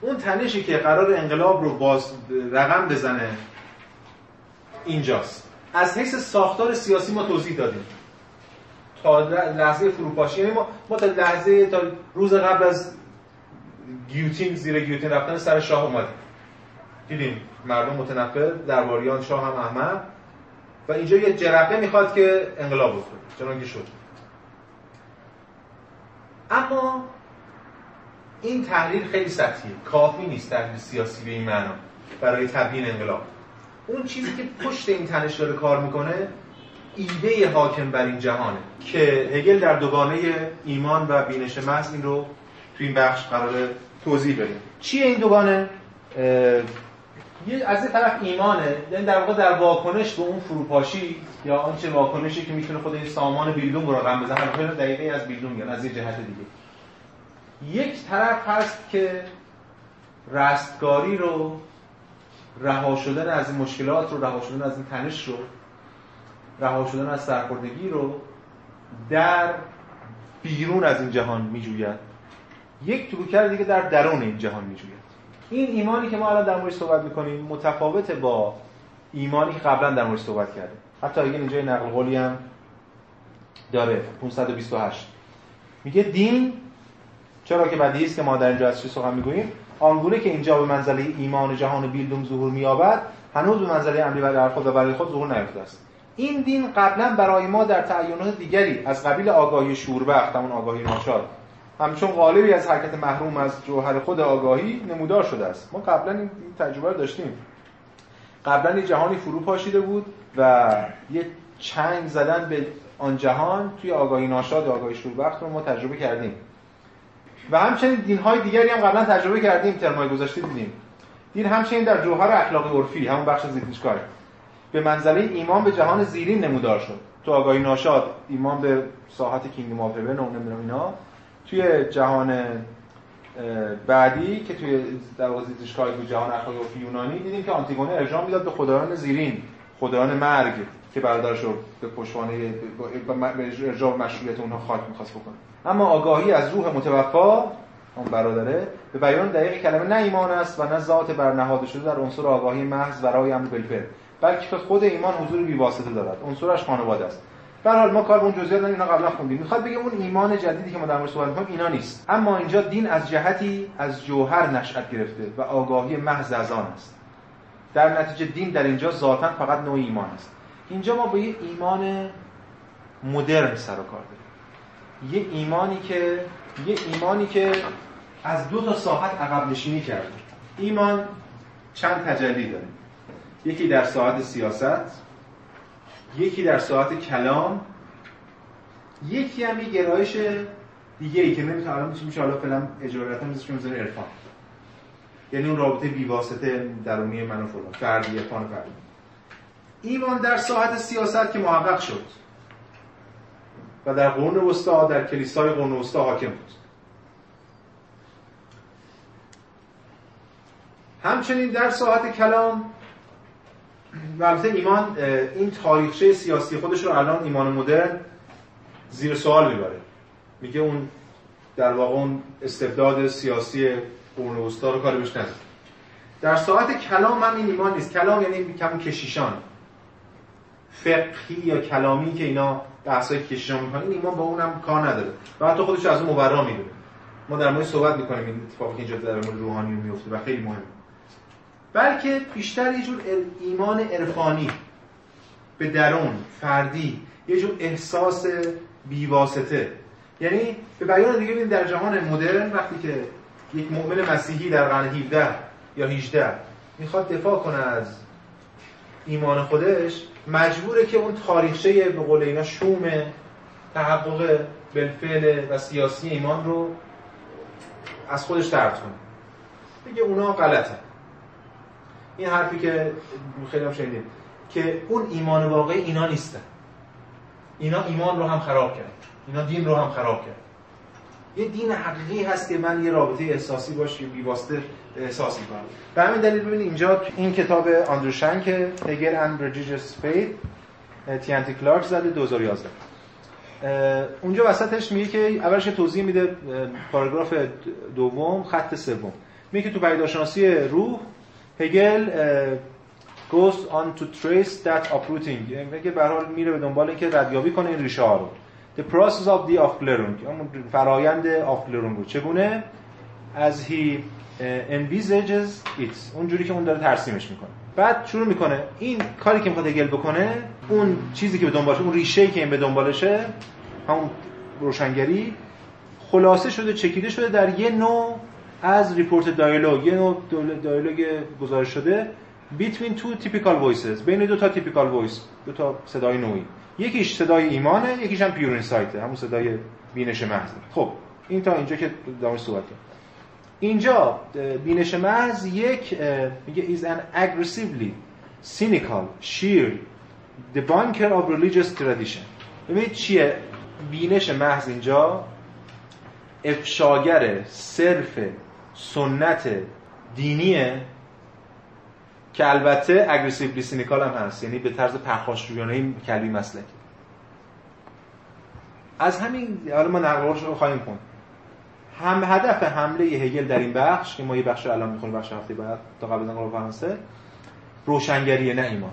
اون تنشی که قرار انقلاب رو باز رقم بزنه اینجاست. از حیث ساختار سیاسی ما توضیح دادیم. تا لحظه فروپاشی یعنی ما, ما تا لحظه تا روز قبل از گیوتین زیر گیوتین رفتن سر شاه اومدیم. دیدیم مردم متنفر درباریان شاه هم احمد. و اینجا یه جرقه می‌خواد که انقلاب بکنه. چنانکه شد. اما این تحلیل خیلی سطحیه. کافی نیست تحلیل سیاسی به این معنا برای تبیین انقلاب. اون چیزی که پشت این تنش داره کار می‌کنه ایده حاکم بر این جهانه که هگل در دوگانه ایمان و بینش محض این رو تو این بخش قرار توضیح بده. چیه این دوگانه؟ یه از این طرف ایمانه یعنی در واقع در واکنش به اون فروپاشی یا آنچه واکنشی که می‌تونه خود این سامان بیلدون رو رقم بزنه دقیقه از بیلدون یا از یه جهت دیگه. یک طرف هست که رستگاری رو رها شدن از این مشکلات رو رها شدن از این تنش رو رها شدن از سرخوردگی رو در بیرون از این جهان میجوید. یک تروکر دیگه در درون این جهان میجوید. این ایمانی که ما الان در موردش صحبت می‌کنیم متفاوت با ایمانی که قبلا در موردش صحبت کرده. حتی اگه اینجا نقل قولی هم داره 528 میگه دین چرا که بدیهی است که ما در اینجا از چی سخن می‌گوییم؟ آنگونه که اینجا به منزله ایمان جهان بیلدوم ظهور مییابد هنوز به منزله و در خود و برای خود ظهور نیافته است. این دین قبلا برای ما در تعینات دیگری از قبیل آگاهی شوربخت همون آگاهی ناشاد همچون قالبی از حرکت محروم از جوهر خود آگاهی نمودار شده است. ما قبلا این تجربه داشتیم. قبلا یه جهانی فرو پاشیده بود و یه چنگ زدن به آن جهان توی آگاهی ناشاد آگاهی شوربخت رو ما تجربه کردیم. و همچنین دینهای دیگری هم قبلا تجربه کردیم ترمای گذاشته دیدیم. دین همچنین در جوهر اخلاقی عرفی همون بخش زیتیشکای به منزله ایمان به جهان زیرین نمودار شد. تو آگاهی ناشاد ایمان به ساحت کینگدم آف هیون و نمی‌دونم اینا. توی جهان بعدی که توی زیتیشکای تو جهان اخلاقی یونانی دیدیم که آنتیگونه ارجاع می‌داد به خدایان زیرین خدایان مرگ. که برادرش رو به پشتوانه به ارجاع مشروعیت اونها خاک می‌خواست بکنه. اما آگاهی از روح متوفا اون برادره به بیان دقیق کلمه نه ایمان است و نه ذات برنهاده شده در عنصر آگاهی محض برای امر بالفعل. بلکه خود ایمان حضور بیواسطه دارد. عنصرش خانواده است. به حال ما کار اون جزئیات اینا قبلا خوندیم. می‌خواد بگه اون ایمان جدیدی که ما در مورد صحبت می‌کنیم اینا نیست. اما اینجا دین از جهتی از جوهر نشأت گرفته و آگاهی محض از آن است. در نتیجه دین در اینجا ذاتا فقط نوع ایمان است. اینجا ما با یه ایمان مدرن سر و کار داریم. یه ایمانی که یه ایمانی که از دو تا ساحت عقب نشینی کرده. ایمان چند تجلی داره. یکی در ساحت سیاست یکی در ساحت کلام یکی هم یه گرایش دیگه ای که نمی‌تونه الان میشه حالا فعلا اجارتا میشه که عرفان. یعنی اون رابطه بیواسطه درونی من و فلان فردی عرفان فردی. ایمان در ساحت سیاست که محقق شد. و در قرون وسطا در کلیسای قرون وسطا حاکم بود. همچنین در ساحت کلام و البته ایمان این تاریخچه سیاسی خودش رو الان ایمان مدرن زیر سوال می‌بره. میگه اون در واقع اون استبداد سیاسی قرون وسطا رو کاری بهش در ساعت کلام هم این ایمان نیست. کلام یعنی کم کشیشان. فقهی یا کلامی که اینا بحثای کشیشان می‌کنن ایمان با اونم کار نداره. و حتی خودش از اون مبرا می‌دونه. ما در مورد صحبت می‌کنیم این اتفاقی که اینجا در مورد روحانی میفته و خیلی مهمه بلکه بیشتر یه جور ایمان عرفانی به درون فردی یه جور احساس بیواسطه. یعنی به بیان دیگه ببین در جهان مدرن وقتی که یک مؤمن مسیحی در قرن 17 یا 18 می‌خواد دفاع کنه از ایمان خودش مجبوره که اون تاریخچه به قول اینا شوم تحقق بالفعل و سیاسی ایمان رو از خودش ترد کنه. بگه اونا غلطه. این حرفی که خیلی هم شنیدیم که اون ایمان واقعی اینا نیستن. اینا ایمان رو هم خراب کرد اینا دین رو هم خراب کرد یه دین حقیقی هست که من یه رابطه احساسی باش که بیواسطه احساس می‌کنم به همین دلیل ببینید اینجا این کتاب آندرو شنکس Hegel and Religious Faith تی اند تی کلارک زده 2011 اونجا وسطش میگه که اولش توضیح میده پاراگراف دوم خط سوم. میگه که تو پدیدارشناسی روح هگل goes on to trace that uprooting میگه به حال میره به دنبال اینکه ردیابی کنه این ریشه ها رو. The process of the همون فرایند Aufklärung رو چگونه؟ از he envisages it. اونجوری که اون داره ترسیمش می‌کنه. بعد شروع می‌کنه. این کاری که می‌خواد هگل بکنه اون چیزی که به دنبالشه اون ریشه که این به دنبالشه همون روشنگری خلاصه شده چکیده شده در یه نوع از ریپورت دایالوگ یه نوع دایالوگ گزارش شده. Between two typical voices. بین دو تا typical voice. دو تا صدای نوعی. یکیش صدای ایمانه یکیش هم پیور اینسایته همون صدای بینش محض. خب این تا اینجا که دارم صحبت اینجا بینش محض یک میگه is an aggressively cynical sheer the bunker of religious tradition. ببینید چیه؟ بینش محض اینجا افشاگر صرف سنت دینیه. که البته aggressively cynical هم هست. یعنی به طرز پرخاشجویانه کلبی مسلکی از همین حالا ما نقلش رو خواهیم کرد هم هدف حمله هگل در این بخش که ما یه بخش الان می‌خونیم بخش هفته بعد تا قبل از انقلاب فرانسه روشنگری نه ایمان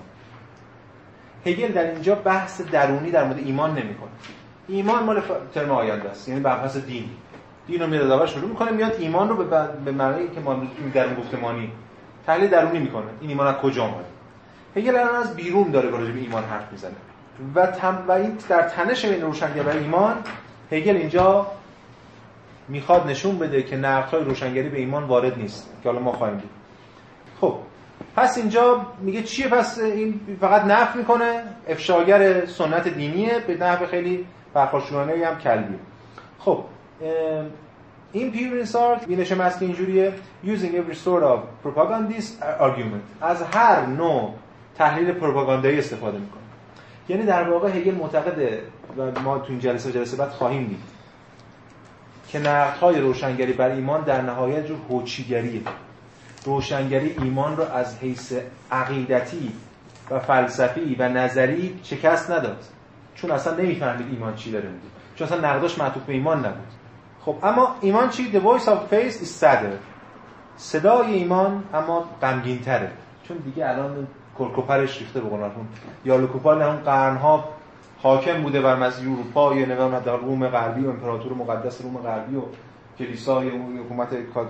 هگل در اینجا بحث درونی در مورد ایمان نمی‌کنه. ایمان مال ترم آینده است. یعنی بر دین. دین رو میاد شروع می‌کنه میاد ایمان رو به, به معنی که ما در گفتمانی تحلیل درونی می‌کنه. این ایمان از کجا اومده؟ هگل الان از بیرون داره راجع به ایمان حرف می‌زنه. و این در تنش بین روشنگری و ایمان هگل اینجا می‌خواد نشون بده که نقدهای روشنگری به ایمان وارد نیست که حالا ما خواهیم دید. خب پس اینجا میگه چیه؟ پس این فقط نفی می‌کنه. افشاگر سنت دینیه به نحو خیلی برخوشگانه هم کلبی خب این پیورینسارت بینش که اینجوریه using every sort of propagandist argument. از هر نوع تحلیل پروپاگاندایی استفاده می‌کنه. یعنی در واقع هگل معتقده و ما تو این جلسه جلسه بعد خواهیم دید که نقدهای روشنگری بر ایمان در نهایت جور هوچیگریه. روشنگری ایمان رو از حیث عقیدتی و فلسفی و نظری شکست نداد. چون اصلا نمی‌فهمید ایمان چی داره میگه. چون اصلا نقداش معطوف به ایمان نبود. خب اما ایمان چی؟ The voice of faith is sadder. صدای ایمان اما غمگین تره چون دیگه الان کرکوپرش ریخته به قولن یا لوکوپال هم قرنها حاکم بوده بر از اروپا یا نمی‌دونم در روم غربی و امپراتور مقدس روم غربی و کلیسای حکومت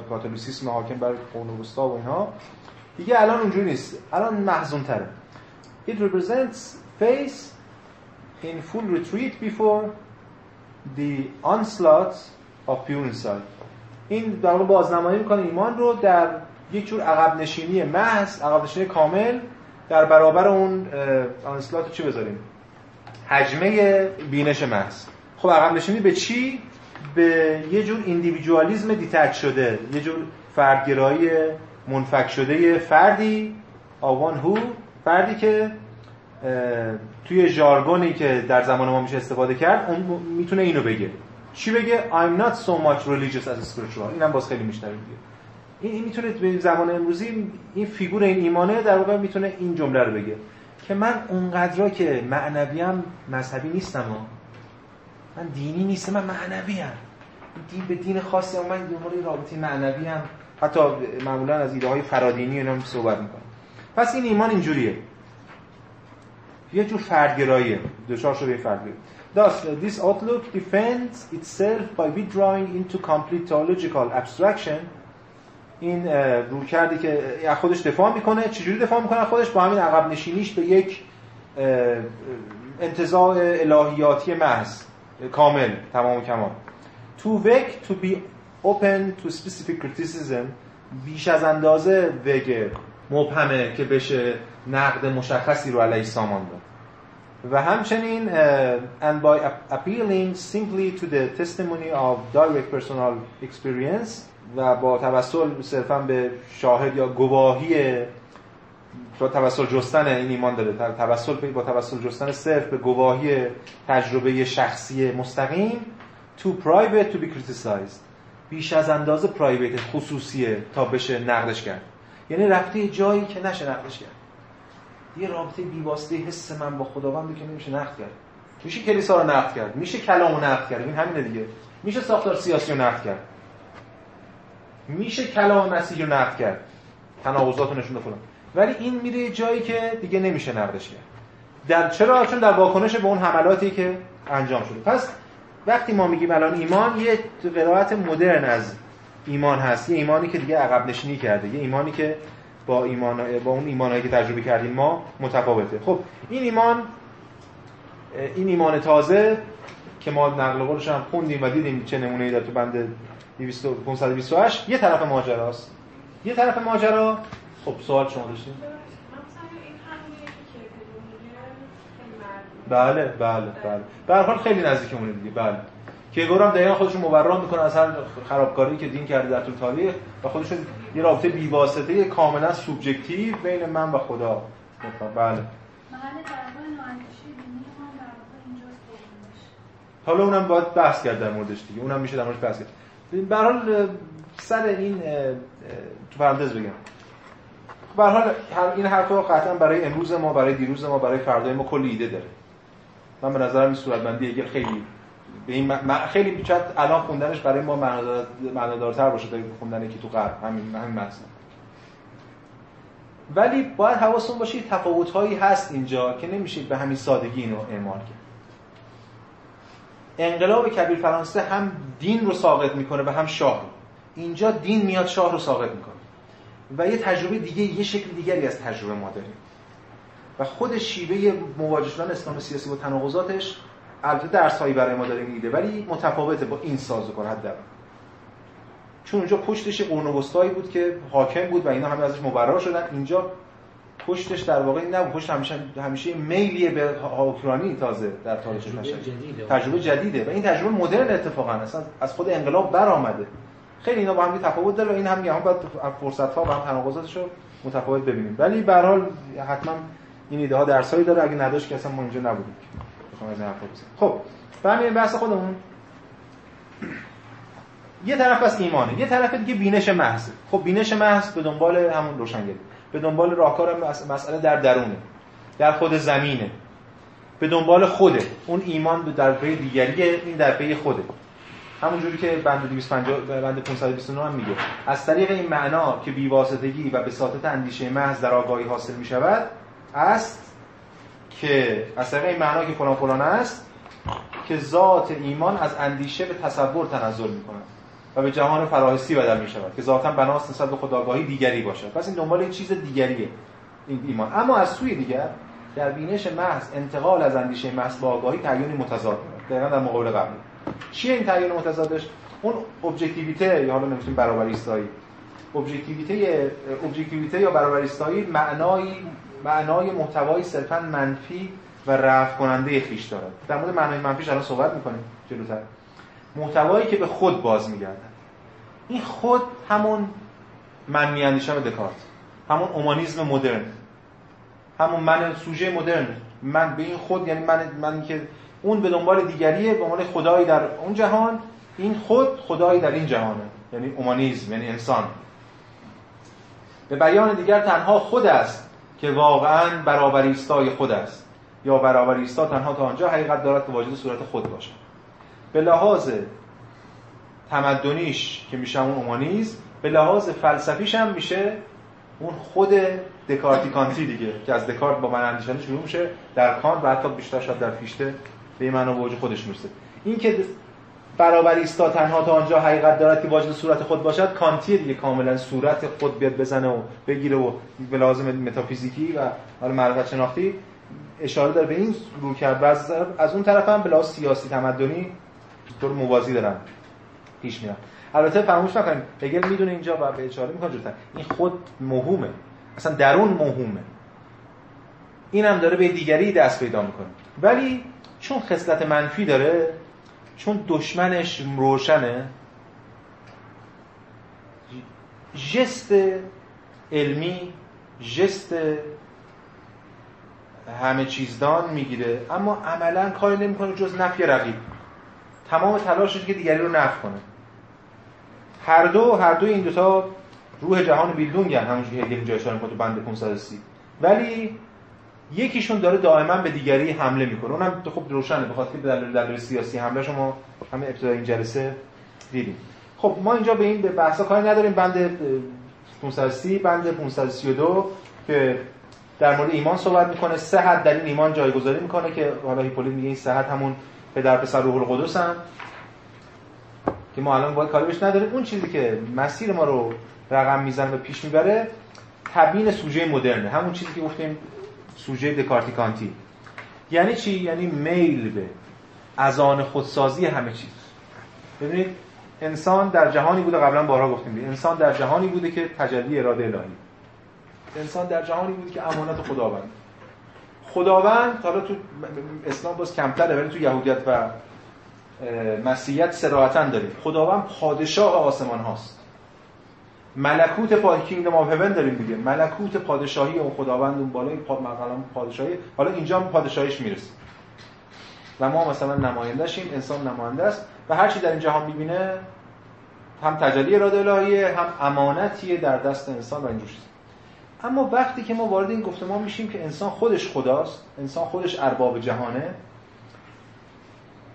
کاتولیسیسم حاکم بر قرون و اینها. دیگه الان اونجوری نیست. الان محزون تره it represents face in full retreat before the onslaught of pure insight این در واقع بازنمایی می‌کنه ایمان رو در یک جور عقب نشینی محض عقب نشینی کامل در برابر اون آنسلات چی بذاریم؟ حجمه بینش محض. خب عقب نشینی به چی؟ به یه جور ایندیویدوالیسم دیتچ شده یه جور فردگرایی منفک شده فردی آوان هو فردی که توی ژارگونی که در زمان ما میشه استفاده کرد اون می‌تونه اینو بگه. چی بگه؟ I'm not so much religious as spiritual. اینم باز خیلی میشنویم این, این می‌تونه به زمان امروزی این فیگور این ایمانه در واقع می‌تونه این جمله رو بگه. که من اونقدرا که معنویم مذهبی نیستم ها. من دینی نیستم من معنوی هم. دین به دین خاصی هم من دنبال رابطه معنوی هم حتی معمولا از ایده های فرادینی اینا صحبت می‌کنم. پس این ایمان اینجوریه. یه جور فردگراییه. دوچار شده فردگرایی. Thus, this outlook defends itself by withdrawing into complete theological abstraction این رو کردی که خودش دفاع می‌کنه. چجوری دفاع می‌کنه خودش؟ با همین عقب نشینیش به یک انتظاع الهیاتی محض کامل تمام و کمال. To وگ to be open to specific criticism بیش از اندازه وگ مبهمه که بشه نقد مشخصی رو علیه سامان داد. و همچنین and by appealing simply to the testimony of direct personal experience و با توسل صرفا به شاهد یا گواهی با توسل جستن این ایمان داره. توسل با توسل جستن صرف به گواهی تجربه شخصی مستقیم تو private to be criticized. بیش از اندازه پرایویت خصوصیه تا بشه نقدش کرد. یعنی رفته جایی که نشه نقدش کرد. یه رابطه بیواسطه حس من با خداوند که نمیشه نقد کرد. میشه کلیسا رو نقد کرد میشه کلام رو نقد کرد این همینه دیگه. میشه ساختار سیاسی رو نقد کرد. میشه کلام مسیح رو نقد کرد. تناقضات رو نشون فلان. ولی این میره جایی که دیگه نمیشه نقدش کرد. در چرا؟ چون در واکنش به اون حملاتی که انجام شده. پس وقتی ما میگیم الان ایمان یه قرائت مدرن از ایمان هست. یه ایمانی که دیگه عقب نشینی کرده یه ایمانی که با ایمان با اون ایمانایی که تجربه کردیم ما متفاوته. خب این ایمان این ایمان تازه که ما نقل قولش هم خوندیم و دیدیم چه نمونه‌ای داره تو بند 528 یه طرف ماجراست. یه طرف ماجرا. خب سوال شما داشتین؟ بله بله بله. به حال خیلی نزدیکمونه دیگه. بله. که هم دقیقا خودشون مبرا می‌کنه از هر خرابکاری که دین کرده در طول تاریخ و خودشون یه رابطه بیواسطه کاملا سوبژکتیو بین من و خدا. بله. حالا اونم باید بحث کرد در موردش دیگه. اونم میشه در موردش بحث کرد. به حال سر این تو پرانتز بگم. به حال این حرفا قطعا برای امروز ما برای دیروز ما برای فردای ما کلی ایده داره. من به نظرم این صورتبندی اگر خیلی به این خیلی شاید الان خوندنش برای ما معنادارتر باشه تا خوندن که تو غرب. همین همین مثلا ولی باید حواستون باشه تفاوت هایی هست اینجا که نمیشه به همین سادگی اینو اعمال کرد. انقلاب کبیر فرانسه هم دین رو ساقط می‌کنه و هم شاه. رو اینجا دین میاد شاه رو ساقط می‌کنه. و یه تجربه دیگه یه شکل دیگری از تجربه ما داریم. و خود شیوه مواجه شدن اسلام سیاسی با تناقضاتش البته درسایی برای ما داره میده ولی متفاوته با این سازوکار حداقل. چون اونجا پشتش قرون وسطایی بود که حاکم بود و اینا همه ازش مبرا شدن. اینجا پشتش در واقع نبود. پشت همیشه همیشه میلیه به حکمرانی تازه در تاریخ تجربه جدیده. تجربه جدیده و این تجربه مدرن اتفاقا. اصلا از خود انقلاب برآمده. خیلی اینا با هم تفاوت داره و این هم هم باید فرصت ها و هم تناقضاتش رو متفاوت ببینیم. ولی به هر حال حتما این ایده ها درسایی داره. اگه نداشت که اصلا ما اینجا نبودیم. بخوام از حرفا خب برمی‌گردیم بحث خودمون. یه طرف از ایمانه یه طرف دیگه بینش محض. خب بینش محض به دنبال همون روشنگری به دنبال راهکار مسئله در درونه در خود زمینه. به دنبال خوده. اون ایمان به درپه دیگریه این درپه خوده. همون جوری که بند 250 بند 529 هم میگه. از طریق این معنا که بیواسطگی و بساطت اندیشه محض در آگاهی حاصل می شود است که از طریق این معنا که فلان فلان است که ذات ایمان از اندیشه به تصور تنزل می کند و به جهان فراحسی بدل می شود که ذاتا بناست نسبت به خداگاهی دیگری باشد. پس این دنبال این چیز دیگریه این ایمان. اما از سوی دیگر در بینش محض انتقال از اندیشه محض با آگاهی تعیینی متضاد می‌کند. دقیقاً در مقابل قبلی چیه این تعیین متضادش؟ اون ابجکتیویته یا حالا نمی‌تونیم برابری استایی ابجکتیویته ابجکتیویته یا برابری استایی معنای معنای محتوایی صرفا منفی و رفع کننده خیش دارد در مورد معنای منفیش الان صحبت می‌کنیم جلوتر. محتوایی که به خود باز میگردد این خود همون من میاندیشم دکارت. همون اومانیزم مدرن. همون من سوژه مدرن. من به این خود یعنی من من که اون به دنبال دیگریه به عنوان خدایی در اون جهان این خود خدایی در این جهانه. یعنی اومانیزم یعنی انسان. به بیان دیگر تنها خود است. که واقعا برابری استای خود است. یا برابری استا تنها تا آنجا حقیقت دارد که واجد صورت خود باشد. به لحاظ تمدنیش که میشه اون اومانیزم به لحاظ فلسفیش هم میشه اون خود دکارتی کانتی دیگه که از دکارت با من اندیشنده شروع میشه در کانت و حتی بیشتر شاید در فیشته به این معنا وجود خودش می‌رسه. این که برابری استا تنها تا آنجا حقیقت دارد که واجد صورت خود باشد. کانتی دیگه کاملا صورت خود بیاد بزنه و بگیره و به لازم متافیزیکی و حالا معرفت شناختی اشاره داره به این رو کرد. و از اون طرف هم به سیاسی تمدنی طور موازی دارن. پیش میرن. البته فراموش نکنیم هگل می‌دونه اینجا و به اشاره می‌کنه جوتر این خود مهمه. اصلا درون مهمه. این هم داره به دیگری دست پیدا می‌کنه. ولی چون خصلت منفی داره چون دشمنش روشنه جست علمی جست همه چیزدان می‌گیره اما عملا کاری نمی‌کنه جز نفی رقیب. تمام تلاشش که دیگری رو نفی کنه. هر دو هر دو این دوتا روح جهان بیلدونگن همونجوری که هگل اینجا اشاره تو بند 530 ولی یکیشون داره دائما به دیگری حمله می‌کنه. اونم خب روشنه بخاطر که دلیل دلیل سیاسی حمله شما همه ابتدای این جلسه دیدیم. خب ما اینجا به این به بحثا کاری نداریم. بند 530 بند 532 که در مورد ایمان صحبت می‌کنه. سه حد در این ایمان جایگذاری می‌کنه که حالا هیپولیت میگه این سه حد همون پدر پسر روح القدس هم. که ما الان باید کاری بهش نداریم. اون چیزی که مسیر ما رو رقم می‌زنه و پیش می‌بره تبیین سوژه مدرنه. همون چیزی که گفتیم سوژه دکارتی کانتی. یعنی چی؟ یعنی میل به از آن خودسازی همه چیز. ببینید انسان در جهانی بوده قبلا بارها گفتیم. انسان در جهانی بوده که تجلی اراده الهی. انسان در جهانی بوده که امانت خداوند. خداوند حالا تو اسلام باز کمتره ولی تو یهودیت و مسیحیت سراحتا داریم. خداوند پادشاه آسمان هاست. ملکوت پا... کینگدم آف هیون داریم دیگه. ملکوت پادشاهی اون خداوند اون بالای پا... پادشاهی. حالا اینجا پادشاهیش می‌رسه. و ما مثلا نمایندهشیم انسان نماینده است. و هر چی در این جهان می‌بینه هم تجلی اراده الهیه هم امانتیه در دست انسان و اینجور اما وقتی که ما وارد این گفتمان میشیم که انسان خودش خداست انسان خودش ارباب جهانه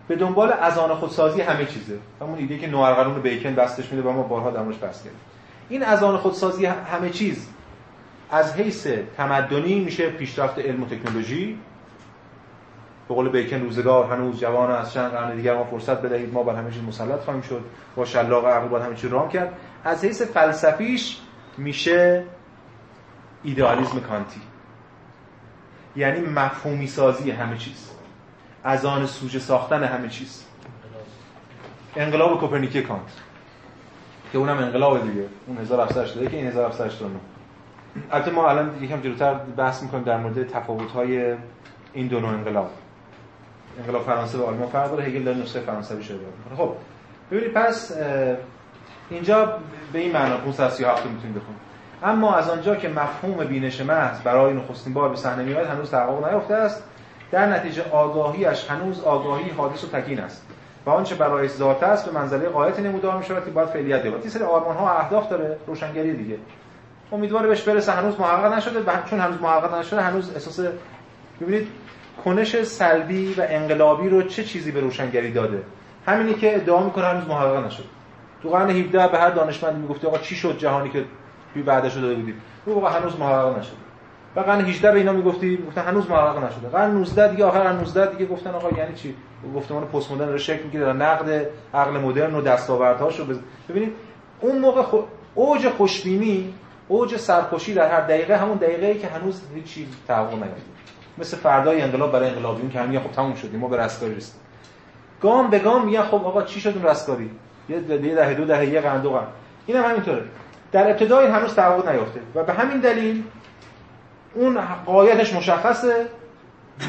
به دنبال ازان خودسازی همه چیزه. همون ایده که نوارقانون بیکن دستش میده و ما بارها در موردش کردیم. این ازان خودسازی همه چیز. از حیث تمدنی میشه پیشرفت علم و تکنولوژی. به قول بیکن روزگار هنوز جوان از چند قرن دیگر ما فرصت بدهید ما بر همه چیز مسلط خواهیم شد. با شلاق عقل باید همه چیز رام کرد. از حیث فلسفیش میشه ایدئالیسم کانتی. یعنی مفهومی سازی همه چیز. از آن سوژه ساختن همه چیز. انقلاب کوپرنیکی کانت. که اونم انقلاب دیگه. اون 1780 که این 1789 البته ما الان یکم جلوتر بحث می‌کنیم در مورد تفاوت‌های این دو نوع انقلاب. انقلاب فرانسه و آلمان فرق داره هگل در نسخه فرانسوی شده. خب ببینید پس اینجا به این معنا 537 می‌تونید بخونید اما از آنجا که مفهوم بینش محض برای نخستین بار به صحنه میاد هنوز تحقق نیافته است. در نتیجه آگاهیش هنوز آگاهی حادث و تکین است. و آنچه برای ذات است به منزله قایت نمودار می شود که باید فعلیت یابد این سری آرمان ها اهداف داره روشنگری دیگه. امیدواره بهش برسه هنوز محقق نشده چون هنوز محقق نشده هنوز احساس ببینید کنش سلبی و انقلابی رو چه چیزی به روشنگری داده؟ همینی که ادعا می‌کنه هنوز محقق نشده. تو قرن 17 به هر دانشمندی می‌گفت آقا چی شد جهانی که بعدش داده بودید او هنوز محقق نشده. و قرن 18 به اینا می‌گفتی گفتن هنوز محقق نشده. قرن 19 دیگه آخر قرن 19 دیگه گفتن آقا یعنی چی؟ گفتمان پست مدرن رو شکل می‌گیره در نقد عقل مدرن و دستاوردهاشو بز... ببینید اون موقع خو... اوج خوشبینی اوج سرخوشی در هر دقیقه همون دقیقه ای که هنوز هیچ چیز تحقق نیافته مثل فردای انقلاب برای انقلابیون که همین خب تموم شدیم ما به رستگاری رسیدیم. گام به گام میگن خب آقا چی شد اون رستگاری؟ یه دهه دو دهه یه قرن دو قرن اینم همینطوره. در ابتدای هنوز تحقق نیافته. و به همین دلیل اون قایتش مشخصه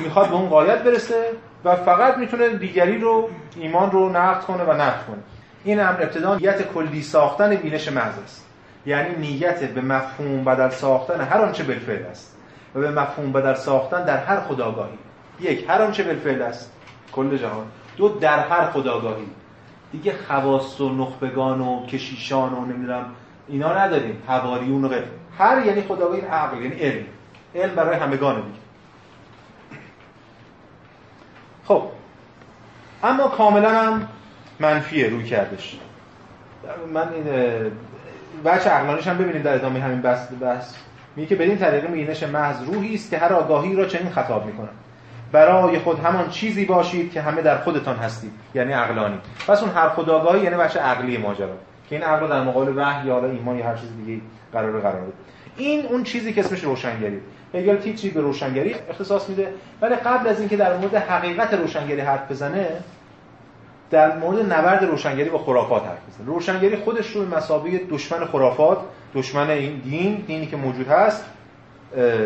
می‌خواد به اون قایت برسه و فقط می‌تونه دیگری رو ایمان رو نقد کنه و نقد کنه. این هم ابتدا نیت کلی ساختن بینش محض است. یعنی نیت به مفهوم بدل ساختن هر آنچه بالفعل است و به مفهوم بدل ساختن در هر خداگاهی. یک هر آنچه بالفعل است. کل جهان. دو در هر خداگاهی. دیگه خواص و نخبگان و کشیشان و نمی‌دونم اینا نداریم. حواریون و غیر هر یعنی خداگاهی عقل یعنی علم. علم برای همگان دیگه خب. اما کاملا هم منفیه روی کردش. من این بچه عقلانیش هم ببینید در ادامه همین بحث بحث. میگه که بدین طریق میینش محض روحی است که هر آگاهی را چنین خطاب می‌کنه برای خود همان چیزی باشید که همه در خودتان هستید یعنی عقلانی. پس اون هر خداگاهی یعنی بچه عقلی ماجرا. که این عقل در مقابل وحی یا ایمان یا هر چیز دیگه قرار قرار این اون چیزی که اسمش روشنگری. هگل هیچی به روشنگری اختصاص میده. ولی قبل از اینکه در مورد حقیقت روشنگری حرف بزنه در مورد نبرد روشنگری با خرافات حرف بزنه. روشنگری خودش رو به مسابقه دشمن خرافات دشمن این دین دینی که موجود هست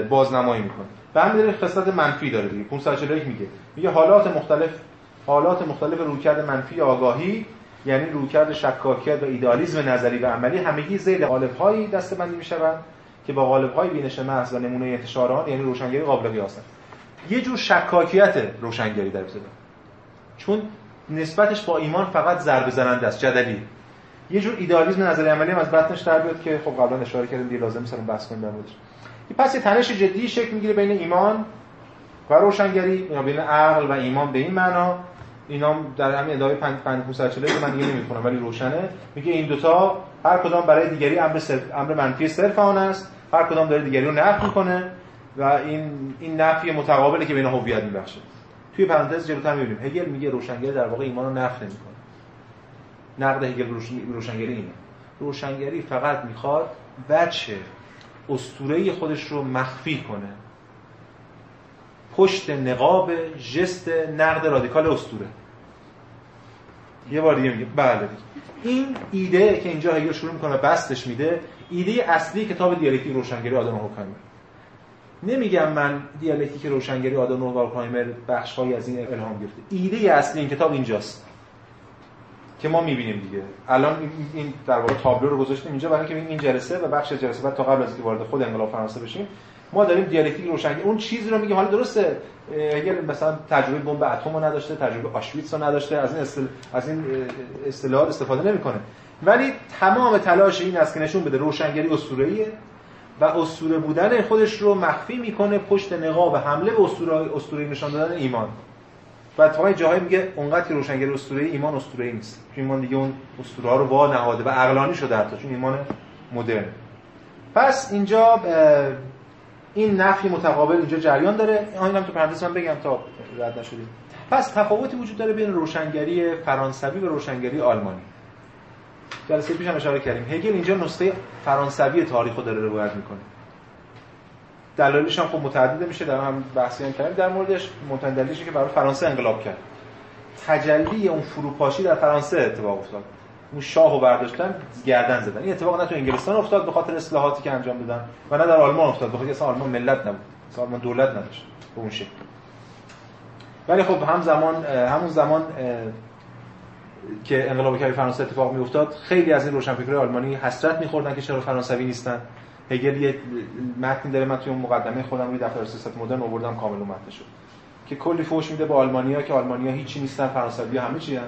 بازنمایی می‌کنه. به همین دلیل خصلت منفی داره دیگه. 541 میگه. میگه حالات مختلف حالات مختلف رویکرد منفی آگاهی یعنی رویکرد شکاکیت و ایدالیسم نظری و عملی همگی زیر قالب‌هایی دسته‌بندی می‌شوند. که با قالب‌های بینش محض و نمونه انتشار آن یعنی روشنگری قابل قیاس یه جور شکاکیت روشنگری در ابتدا. چون نسبتش با ایمان فقط ضربه زننده است جدلی. یه جور ایدئالیسم نظری عملی هم از بطنش در بیاد که خب قبلا اشاره کردیم دیگه لازم نیست بحث کنیم در موردش. پس یه تنش جدی شکل می‌گیره بین ایمان و روشنگری یا بین عقل و ایمان به این معنا. اینا در همین ادعای 5540 که من دیگه نمی‌خونم ولی روشنه. میگه این دوتا هر کدام برای دیگری امر امر منفی صرف آن است. هر کدام داره دیگری رو نفی می‌کنه و این این نفی متقابلی که بین هویت میبخشه. توی پرانتز جلوتر می‌بینیم. هگل میگه روشنگری در واقع ایمان رو نفی نمی‌کنه. نقد هگل روشنگری اینه. روشنگری فقط می‌خواد بچه اسطوره خودش رو مخفی کنه. پشت نقاب جست نقد رادیکال اسطوره. یه بار دیگه میگه بله. این ایده که اینجا هگل شروع می‌کنه بستش میده ایده اصلی کتاب دیالکتیک روشنگری آدورنو هورکهایمر نمیگم من دیالکتیک روشنگری آدورنو هورکهایمر بخشهایی از این الهام گرفته. ایده اصلی این کتاب اینجاست. که ما می‌بینیم دیگه. الان این در واقع تابلو رو گذاشتیم اینجا برای اینکه این جلسه و بخش جلسه بعد تا قبل از اینکه وارد خود انقلاب فرانسه بشیم ما داریم دیالکتیک روشنگری اون چیزی رو میگه حالا درسته اگر مثلا تجربه بمب اتم رو نداشته تجربه آشویتس رو نداشته از این استل... از این اصطلاحات استفاده نمی‌کنه. ولی تمام تلاش این است که نشون بده روشنگری اسطوره‌ایه و اسطوره بودن خودش رو مخفی می‌کنه پشت نقاب حمله به اسطوره اسطوره نشان دادن ایمان. و اتفاقا جاهای میگه اونقدر روشنگری اسطوره ایمان اسطوره نیست. چون ایمان دیگه اون اسطوره رو وا نهاده و عقلانی شده حتی چون ایمان مدرن. پس اینجا این نفی متقابل اینجا جریان داره. اینم تو پرانتز من بگم تا رد نشدیم. پس تفاوتی وجود داره بین روشنگری فرانسوی و روشنگری آلمانی. جلسه پیش هم اشاره کردیم. هگل اینجا نسخه فرانسوی تاریخ رو داره روایت می‌کنه. دلایلش هم خب متعدد میشه در هم بحثی هم کردیم. در موردش مهمترین دلیلش که برای فرانسه انقلاب کرد. تجلی اون فروپاشی در فرانسه اتفاق افتاد. اون شاه رو برداشتن گردن زدن. این اتفاق نه تو انگلستان افتاد به خاطر اصلاحاتی که انجام دادن و نه در آلمان افتاد. به خاطر اصلا آلمان ملت نبود. آلمان دولت نداشت به اون شکل. ولی خب هم زمان همون زمان که انقلاب کبیر فرانسه اتفاق می افتاد خیلی از این روشنفکرای آلمانی حسرت می‌خوردن که چرا فرانسوی نیستن. هگل یه متنی داره من توی اون مقدمه خودم روی دفتر سیاست مدرن آوردم کامل متن شد. که کلی فوش میده به آلمانیا که آلمانیا هیچی نیستن فرانسوی همه چی هن.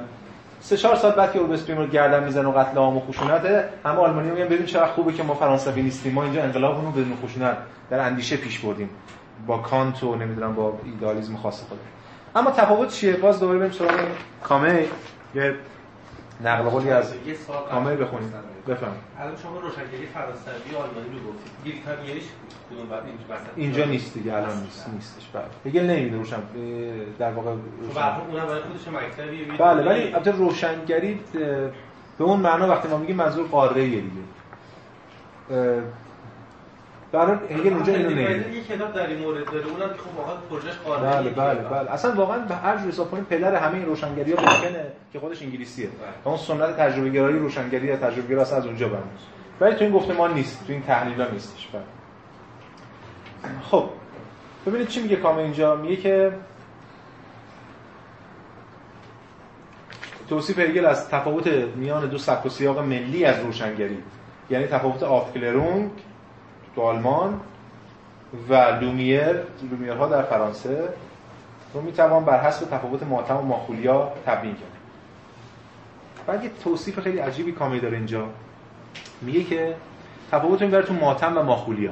سه چهار سال بعد که روبسپین رو گردن می‌زنه و قتل عام و خشونت همه آلمانیا میگن ببین چقدر خوبه که ما فرانسوی نیستیم ما اینجا انقلابمون رو بدون خشونت در اندیشه پیش بردیم. با کانت و نمی‌دونم با ایدالیسم خاص خود اما تفاوت چیه؟ باز دوباره بریم سراغ کامه. یه نقل قولی از کامل بخونید بفهم. الان شما روشنگری فرانسوی آلمانی رو گفتید بعد اینجا نیست دیگه الان نیست نیستش. بله. هگل نمیده روشن در واقع روشن خودش مکتبیه بله ولی البته روشنگری به اون معنا وقتی ما میگیم منظور قاره دیگه. برای هگل اونجا اینو نمیده یه کتاب در این مورد داره. اونم که خب واقعا پروژهش قاره بله بله بله. اصلا واقعا به هر جور حساب کنیم پدر همه این روشنگری ها ممکنه که خودش انگلیسیه. و اون سنت تجربه گرایی روشنگری یا تجربه گرایی از اونجا برمیاد ولی تو این گفتمان نیست. تو این تحلیل ها نیستش. بله. خب. ببینید چی میگه کامه اینجا. میگه که توصیف هگل از تفاوت میان دو سبک و سیاق ملی از روشنگری. یعنی تفاوت آفکلرونگ تو آلمان و لومیر لومیرها در فرانسه رو می‌توان بر حسب تفاوت ماتم و ماخولیا تبیین کرد. بعد یه توصیف خیلی عجیبی کامی داره اینجا. میگه که تفاوت این تو ماتم و ماخولیا.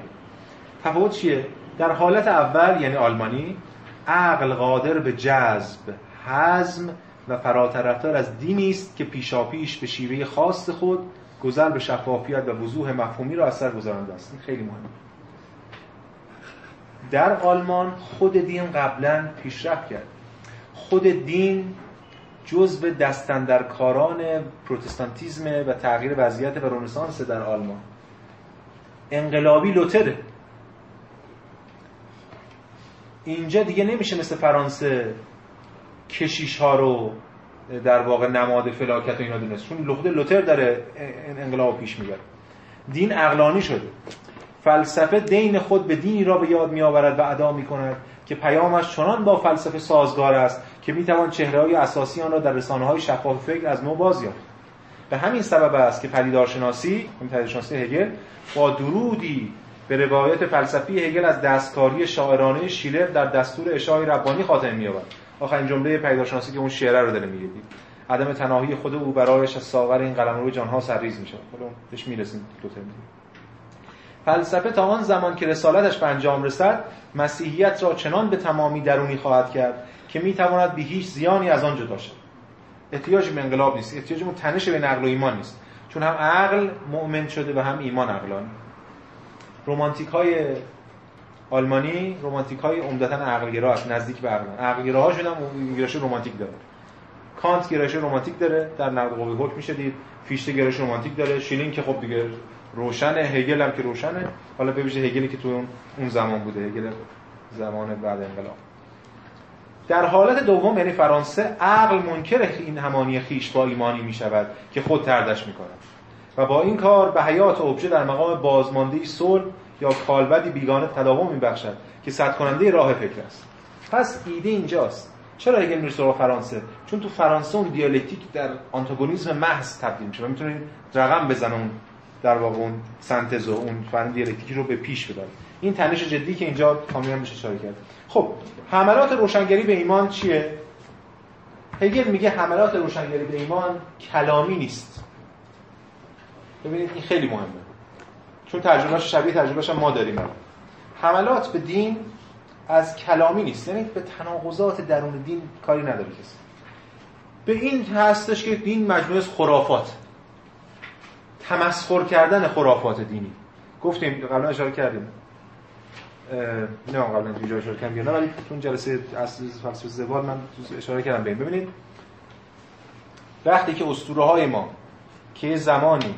تفاوت چیه؟ در حالت اول یعنی آلمانی عقل قادر به جذب حزم و فراترفتار از دینی است که پیشاپیش به شیوه خاص خود گذر به شفافیت و وضوح مفهومی را اثر گذارنده است. این خیلی مهمه. در آلمان خود دین قبلا پیشرفت کرد. خود دین جزء دستندرکاران پروتستانتیزم و تغییر وضعیت و رنسانس در آلمان. انقلابی لوتره. اینجا دیگه نمیشه مثل فرانسه کشیش ها رو در واقع نماد فلاکت و اینا دونست. چون لخود لوتر داره انقلاب پیش می‌بره. دین اقلانی شده. فلسفه دین خود به دینی را به یاد میآورد و ادا می‌کند که پیامش چنان با فلسفه سازگار است که می‌توان چهره های اساسی آن را در رسانه های شفاف فکر از نو باز یافت. به همین سبب است که پدیدارشناسی پدیدارشناسی هگل با درودی به روایت فلسفی هگل از دستکاری شاعرانه شیلر در دستور اشاعه ربانی خاتمه می‌یابد. آخرین جمله پیداشناسی که اون شعره رو داره میگه عدم تناهی خود او برایش از ساغر این قلمرو جانها سرریز میشه حالا بهش می‌رسیم دو ترم فلسفه تا آن زمان که رسالتش به انجام رسد مسیحیت را چنان به تمامی درونی خواهد کرد که می‌تواند به هیچ زیانی از آن جدا شد احتیاج به انقلاب نیست. احتیاج به تنش به نقل و ایمان نیست. چون هم عقل مؤمن شده و هم ایمان عقلانی. رومانتیک های آلمانی رومانتیک های عمدتا عقلگرا هست نزدیک به عقل. عقلگراهاشون هم گرایش رومانتیک داره. کانت گرایش رومانتیک داره در نقد قوه حکم میشه دید. فیشته گرایش رومانتیک داره. شلینگ که خب دیگه روشنه هگل هم که روشنه. حالا ببینید هگلی که تو اون زمان بوده هگل زمان بعد انقلاب. در حالت دوم یعنی فرانسه عقل منکر این همانی خویش با ایمانی می شود که خود طردش می کند و با این کار به حیات ابژه در مقام بازمانده صلب یا کالبدی بیگانه تداوم میبخشد که صد کننده راه فکر است. پس ایده اینجاست. چرا هگل میره سراغ فرانسه؟ چون تو فرانسه اون دیالکتیک در آنتاگونیسم محض تبدیل میشه و می‌تونه رقم بزنه اون در واقع اون سنتز و اون فن دیالکتیکی رو به پیش ببره. این تنش جدی که اینجا کاملا میشه اشاره کرد. خب حملات روشنگری به ایمان چیه؟ هگل میگه حملات روشنگری به ایمان کلامی نیست. ببینید این خیلی مهمه. چون ترجمهش شبیه ترجمهش ما داریم حملات به دین از کلامی نیست. یعنی به تناقضات درون دین کاری نداره کسی. به این هستش که دین مجموعه از خرافات. تمسخر کردن خرافات دینی. گفتیم قبلا اشاره کردیم. نه قبلا جای اشاره کردم ولی تو جلسه اصل فلسفه زوال من اشاره کردم ببینید وقتی که اسطوره های ما که زمانی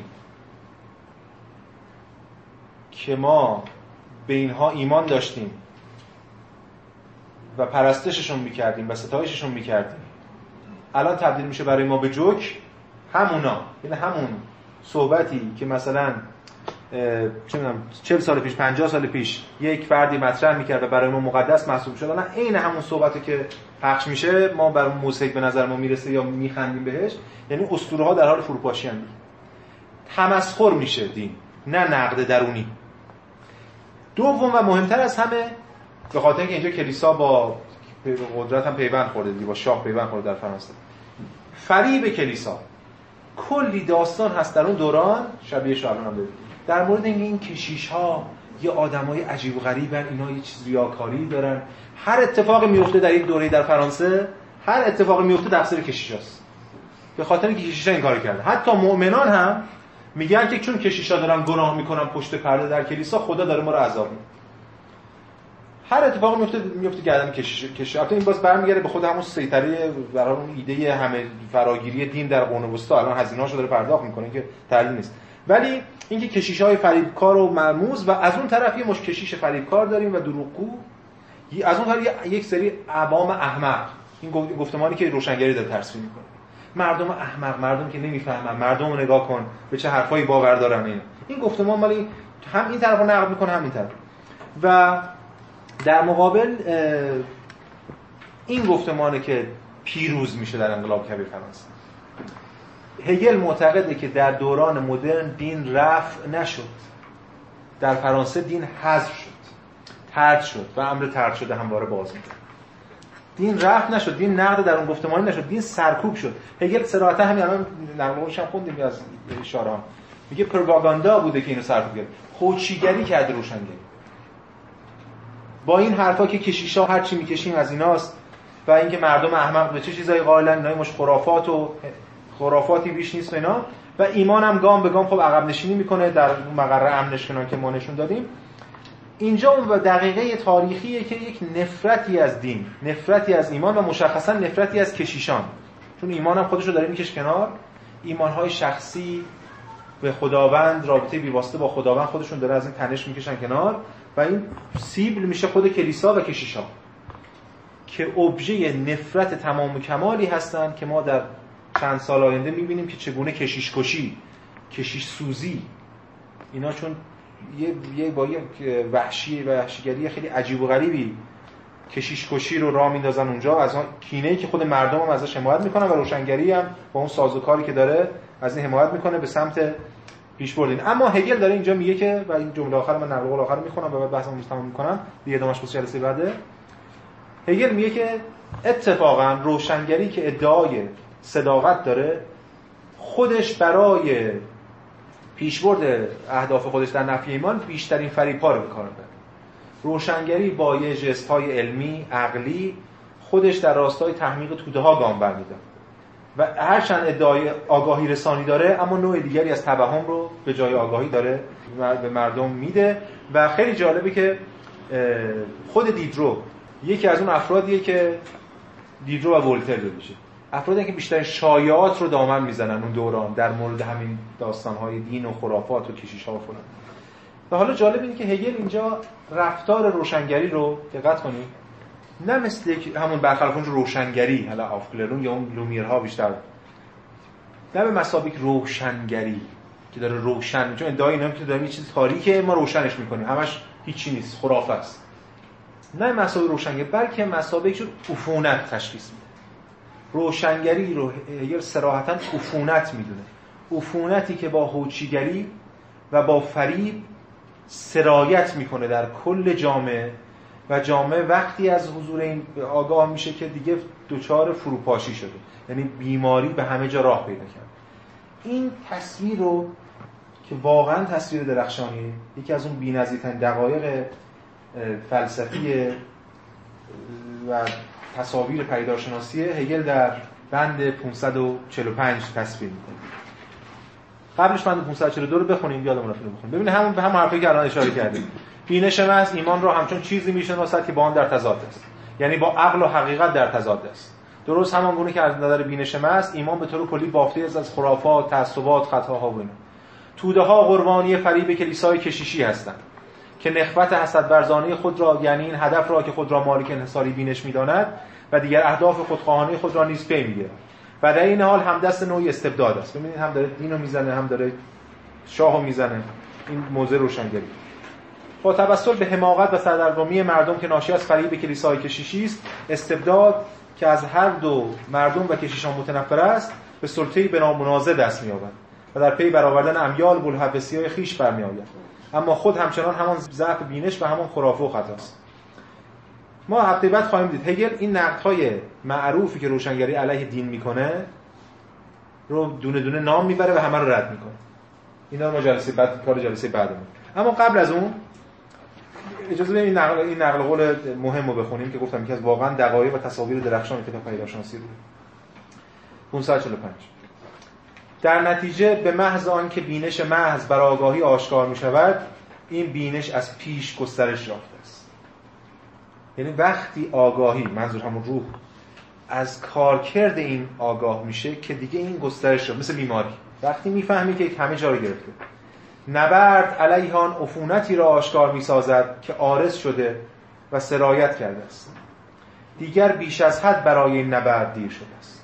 که ما به اینها ایمان داشتیم و پرستششون می‌کردیم و ستایششون می‌کردیم. الان تبدیل میشه برای ما به جوک همونا یعنی همون صحبتی که مثلا چه می‌دونم 40 سال پیش 50 سال پیش یک فردی مطرح می‌کرد و برای ما مقدس محسوب شد. الان عین همون صحبتی که پخش میشه ما بر موسیقی به نظر ما می‌رسه یا میخندیم بهش یعنی اسطوره ها در حال فروپاشی هستند. تمسخر میشه دین نه نقد درونی. دوم و مهمتر از همه به خاطر اینکه اینجا کلیسا با قدرت هم پیوند خورده با شاه پیوند خورده در فرانسه. فریب کلیسا. کلی داستان هست در اون دوران. شبیه شعبان هم در مورد این کشیش ها یه آدمای عجیب و غریبن اینا یه چیز ریاکاری دارن. هر اتفاقی میفته در این دوره در فرانسه هر اتفاقی میفته تقصیر کشیشاست. به خاطر اینکه کشیشا این کارو کردن. حتی مؤمنان هم میگن که چون کشیشا دارن گناه می‌کنن پشت پرده در کلیسا خدا داره ما رو عذاب میده هر اتفاقی میفته میفته گردن کشیش کشیش البته این باز برمیگره به خود همون سیطره برای اون ایده همه فراگیری دین در قرون وسطا. الان هزینه‌هاشو داره پرداخت می‌کنه که تحلیل نیست. ولی اینکه کشیش های فریبکار و مرموز و از اون طرف یه مش کشیش فریبکار داریم و دروغگو از اون طرف یک سری عوام احمق. این گفتمانی که روشنگری داره تصویر می‌کنه. مردم احمق مردم که نمی‌فهمن. مردم رو نگاه کن. به چه حرفایی باور دارن این. این گفتمان مالی هم این طرف رو نقد می‌کنه هم این طرف. و در مقابل این گفتمانه که پیروز میشه در انقلاب کبیر فرانسه هگل معتقده که در دوران مدرن دین رفع نشد. در فرانسه دین حذف شد. ترد شد و امر ترد شده همواره باز میده دین رفع نشد دین نقد در اون گفتمانی نشد دین سرکوب شد. هگل صراحتا همین الان نرمالش هم خوندیم از اشاره میگه پروپاگاندا بوده که اینو سرکوب کرد. خوچیگری کرده روشنگری. با این حرفا که کشیشا هر چی می‌کشیم از ایناست و اینکه مردم احمق به چه چیزایی قائلن اینا مش خرافات و خرافاتی بیش نیست اینا. و ایمان هم گام به گام خب عقب نشینی می‌کنه در مقره امنش که ما نشون دادیم. اینجا اون دقیقه تاریخیه که یک نفرتی از دین نفرتی از ایمان و مشخصا نفرتی از کشیشان. چون ایمان هم خودش رو داره میکش کنار. ایمانهای شخصی به خداوند رابطه بیواسطه با خداوند خودشون داره از این تنش می‌کشن کنار و این سیبل میشه خود کلیسا و کشیشان. که ابژه نفرت تمام و کمالی هستند که ما در چند سال آینده می‌بینیم که چگونه کشیش کشی کشیش سوزی اینا چون یه, یه با یه وحشی وحشیگری خیلی عجیب و غریبی کشیش کشی رو راه میندازن اونجا. از اون کینه‌ای که خود مردم هم ازش حمایت می‌کنن و روشنگری هم با اون سازوکاری که داره از این حمایت می‌کنه به سمت پیش بردین. اما هگل داره اینجا میگه که و این جمله آخر من نقل قول آخر می‌خونم بعد بحثمو تمام می‌کنم. دیگه ادامهش بس جلسه بعده. هگل میگه که اتفاقا روشنگری که ادعای صداقت داره خودش برای پیشبرد اهداف خودش در نفی ایمان بیشترین فریب‌ها رو کار بره روشنگری با یه جست های علمی عقلی خودش در راستای تحمیق توده ها گام برمیداره و هرچند ادعای آگاهی رسانی داره اما نوع دیگری از توهم رو به جای آگاهی داره به مردم میده. و خیلی جالبه که خود دیدرو یکی از اون افرادیه که دیدرو و ولتر بشه افرادی که بیشتر شایعات رو دامن می‌زنن اون دوران در مورد همین داستانهای دین و خرافات و کشیش ها و فلان. و حالا جالب اینه که هگل اینجا رفتار روشنگری رو دقت کنید نه مثل همون برخلاف اون روشنگری حالا آفکلرون یا اون لومیرها بیشتر نه به مسابق روشنگری که داره روشن چون ادعای اینا که داره یه چیز تاریکه ما روشنش می‌کنیم همش هیچی نیست خرافه است. نه مسابق روشنگری بلکه مسابق شد عفونت تشخیص میده. روشنگری رو یا سراحتا عفونت می‌دونه. عفونتی که با هوچیگری و با فریب سرایت می‌کنه در کل جامعه. و جامعه وقتی از حضور این آگاه میشه که دیگه دچار فروپاشی شده. یعنی بیماری به همه جا راه پیدا کرد. این تصویر رو که واقعا تصویر درخشانی یکی از اون بی‌نظیرترین دقایق فلسفی و تصاویر پیدارشناسی هگل در بند 545 تصویر می‌کنه. قبلش بند 542 رو بخونیم یادمون رفت بخونیم. ببینید همون به هم حرفی که الان اشاره کردیم. بینش محض ایمان را همچون چیزی می‌شناسد که با آن در تضاد است. یعنی با عقل و حقیقت در تضاد است. درست همان گونه که از نظر بینش محض ایمان به طور کلی بافته از خرافات تعصبات خطاها و اینا. توده ها قربانی فریب کلیسای کشیشی هستند. که نخوت حسد ورزانه خود را یعنی این هدف را که خود را مالک انحصاری بینش می‌داند و دیگر اهداف خودخواهانه خود را نیز پی می‌گیرد. و در این حال هم دست نوعی استبداد است. ببینید هم داره دینو می‌زنه هم داره شاهو می‌زنه. این موضع روشنگری. با توسل به حماقت و سردرگمی مردم که ناشی از فریب کلیسای کشیشی است استبداد که از هر دو مردم و کشیشان متنفر است به سلطه‌ای به نامنازع دست می‌یابد و در پی برآوردن امیال بلحوثی‌های خیش برمیآید. اما خود همچنان همان ضعف بینش و همان خرافه و خطاست ما هفته بعد خواهیم دید. هگل این نقدهای معروفی که روشنگری علیه دین می‌کنه رو دونه دونه نام می‌بره و همه رو رد می‌کنه. اینا ما جلسه بعد کار جلسه بعدمون. اما قبل از اون اجازه بدید این نقل این نقل قول مهم رو بخونیم که گفتم که از واقعا دقایق و تصاویر درخشان کتاب پیداشناسی رو. 545 در نتیجه به محض آن که بینش محض بر آگاهی آشکار می شود این بینش از پیش گسترش یافته است. یعنی وقتی آگاهی منظور همون روح از کارکرد این آگاه میشه که دیگه این گسترش شد مثل بیماری. وقتی می‌فهمی که همه جا رو گرفته. نبرد علیه آن عفونتی را آشکار می‌سازد که آرز شده و سرایت کرده است. دیگر بیش از حد برای این نبرد دیر شده است.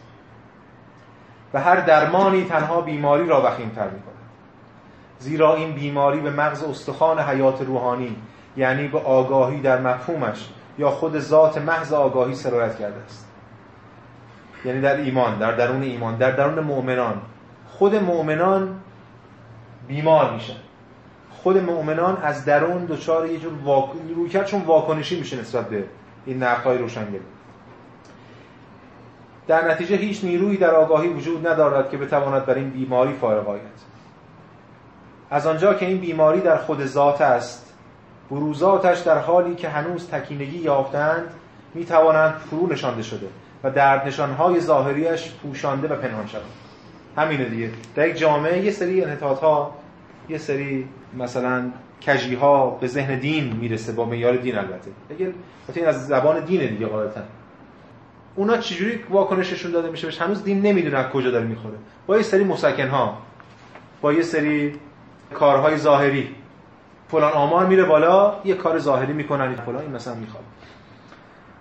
و هر درمانی تنها بیماری را وخیمتر می کند زیرا این بیماری به مغز استخوان حیات روحانی یعنی به آگاهی در مفهومش یا خود ذات محض آگاهی سرایت کرده است. یعنی در ایمان در درون ایمان در درون مؤمنان. خود مؤمنان بیمار میشن خود مؤمنان از درون دچار یه جور واک... رویکرد چون واکنشی میشه نسبت به این نقدهای روشنگری. در نتیجه هیچ نیرویی در آگاهی وجود ندارد که بتواند بر این بیماری فارغ آید. از آنجا که این بیماری در خود ذات است بروزاتش در حالی که هنوز تکینگی یافتند می توانند فرو نشانده شده و درد نشانهای ظاهریش پوشانده و پنهان شود همینه دیگه. در یک جامعه یه سری انحطاط ها یه سری مثلا کجی ها به ذهن دین می‌رسه با معیار دین البته. اگر این از زبان دینه دیگه غالبا. اونا چجوری واکنششون داده میشه؟ بهش هنوز دین نمی‌دونه از کجا داره می‌خوره. با یه سری مسکن ها با یه سری کارهای ظاهری. فلان آمار میره بالا یه کار ظاهری می‌کنن. فلان این مثلا می‌خواد.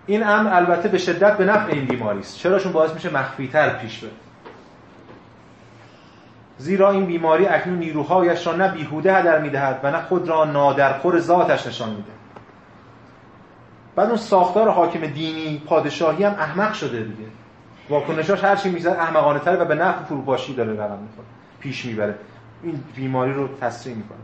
این امر البته به شدت به نفع این بیماری است. چراشون باعث میشه مخفیتر پیش بره. زیرا این بیماری اکنون نیروهایش را نه بیهوده هدر می‌دهد و نه خود را نادرخور ذاتش نشان میده. بعد اون ساختار حاکم دینی پادشاهی هم احمق شده دیگه. واکنشاش هر چی می‌زنه احمقانه تره و به نفع فروپاشی داره رقم می‌کنه پیش می‌بره. این بیماری رو تسریع می‌کنه.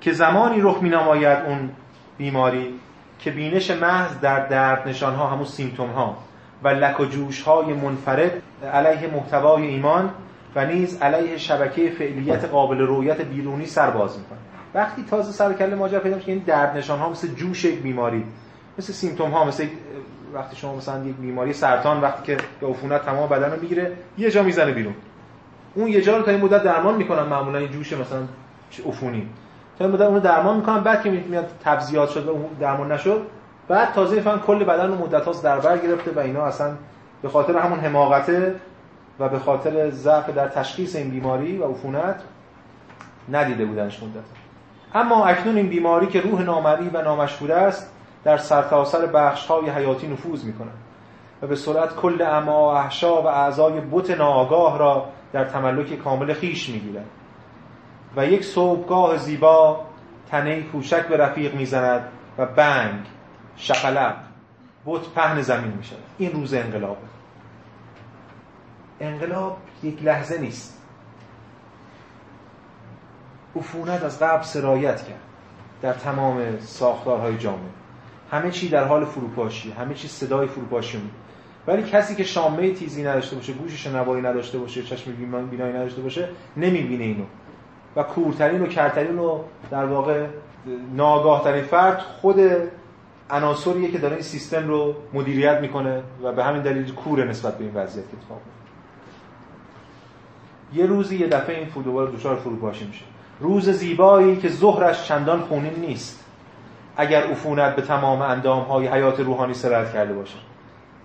که زمانی رخ میناماید اون بیماری که بینش محض در درد نشان ها همون سیمتوم ها و لک و جوش های منفرد علیه محتوای ایمان و نیز علیه شبکه فعلیت قابل رویت بیرونی سر باز می‌کنه. وقتی تازه سر کله ماجرا پیدا میشه این درد نشان ها مثل جوش یک بیماری مثل سیمتوم ها مثل وقتی شما مثلا یک بیماری سرطان وقتی که به عفونت تمام بدن رو می‌گیره یه جا می‌زنه بیرون. اون یه جا رو تا این مدت درمان می‌کنن معمولا این جوش مثلا عفونی. تا این مدت اون درمان می‌کنن بعد که میاد تبزیات شد و اون درمان نشد بعد تازه می‌فهمن کل بدن رو مدت هاست در بر گرفته و اینا اصلا به خاطر همون حماقته و به خاطر ضعف در تشخیص این بیماری و عفونت ندیده بودنش مدت اما اکنون این بیماری که روح نامری و نامشهور است در سرتاسر بخش های حیاتی نفوذ می کند و به سرعت کل اما و احشا و اعضای بوت ناآگاه را در تملک کامل خیش می گیرد و یک صبحگاه زیبا تنه کوچک به رفیق می‌زند و بنگ شقلق بت پهن زمین می شود این روز انقلابه انقلاب یک لحظه نیست. عفونت از قبل سرایت کرد در تمام ساختارهای جامعه. همه چی در حال فروپاشی همه چی صدای فروپاشی می ولی کسی که شامه تیزی نداشته باشه گوش شنوایی نداشته باشه چشم بینایی نداشته باشه نمی‌بینه اینو. و کورترین و کرترین و در واقع ناگاه ترین فرد خود عناصریه که داره این سیستم رو مدیریت می‌کنه و به همین دلیل کوره نسبت به این وضعیت اتفاق یه روزی یه دفعه این دوباره دچار فروپاشی میشه. روز زیبایی که ظهرش چندان خونین نیست. اگر عفونت به تمام اندام های حیات روحانی سرایت کرده باشه.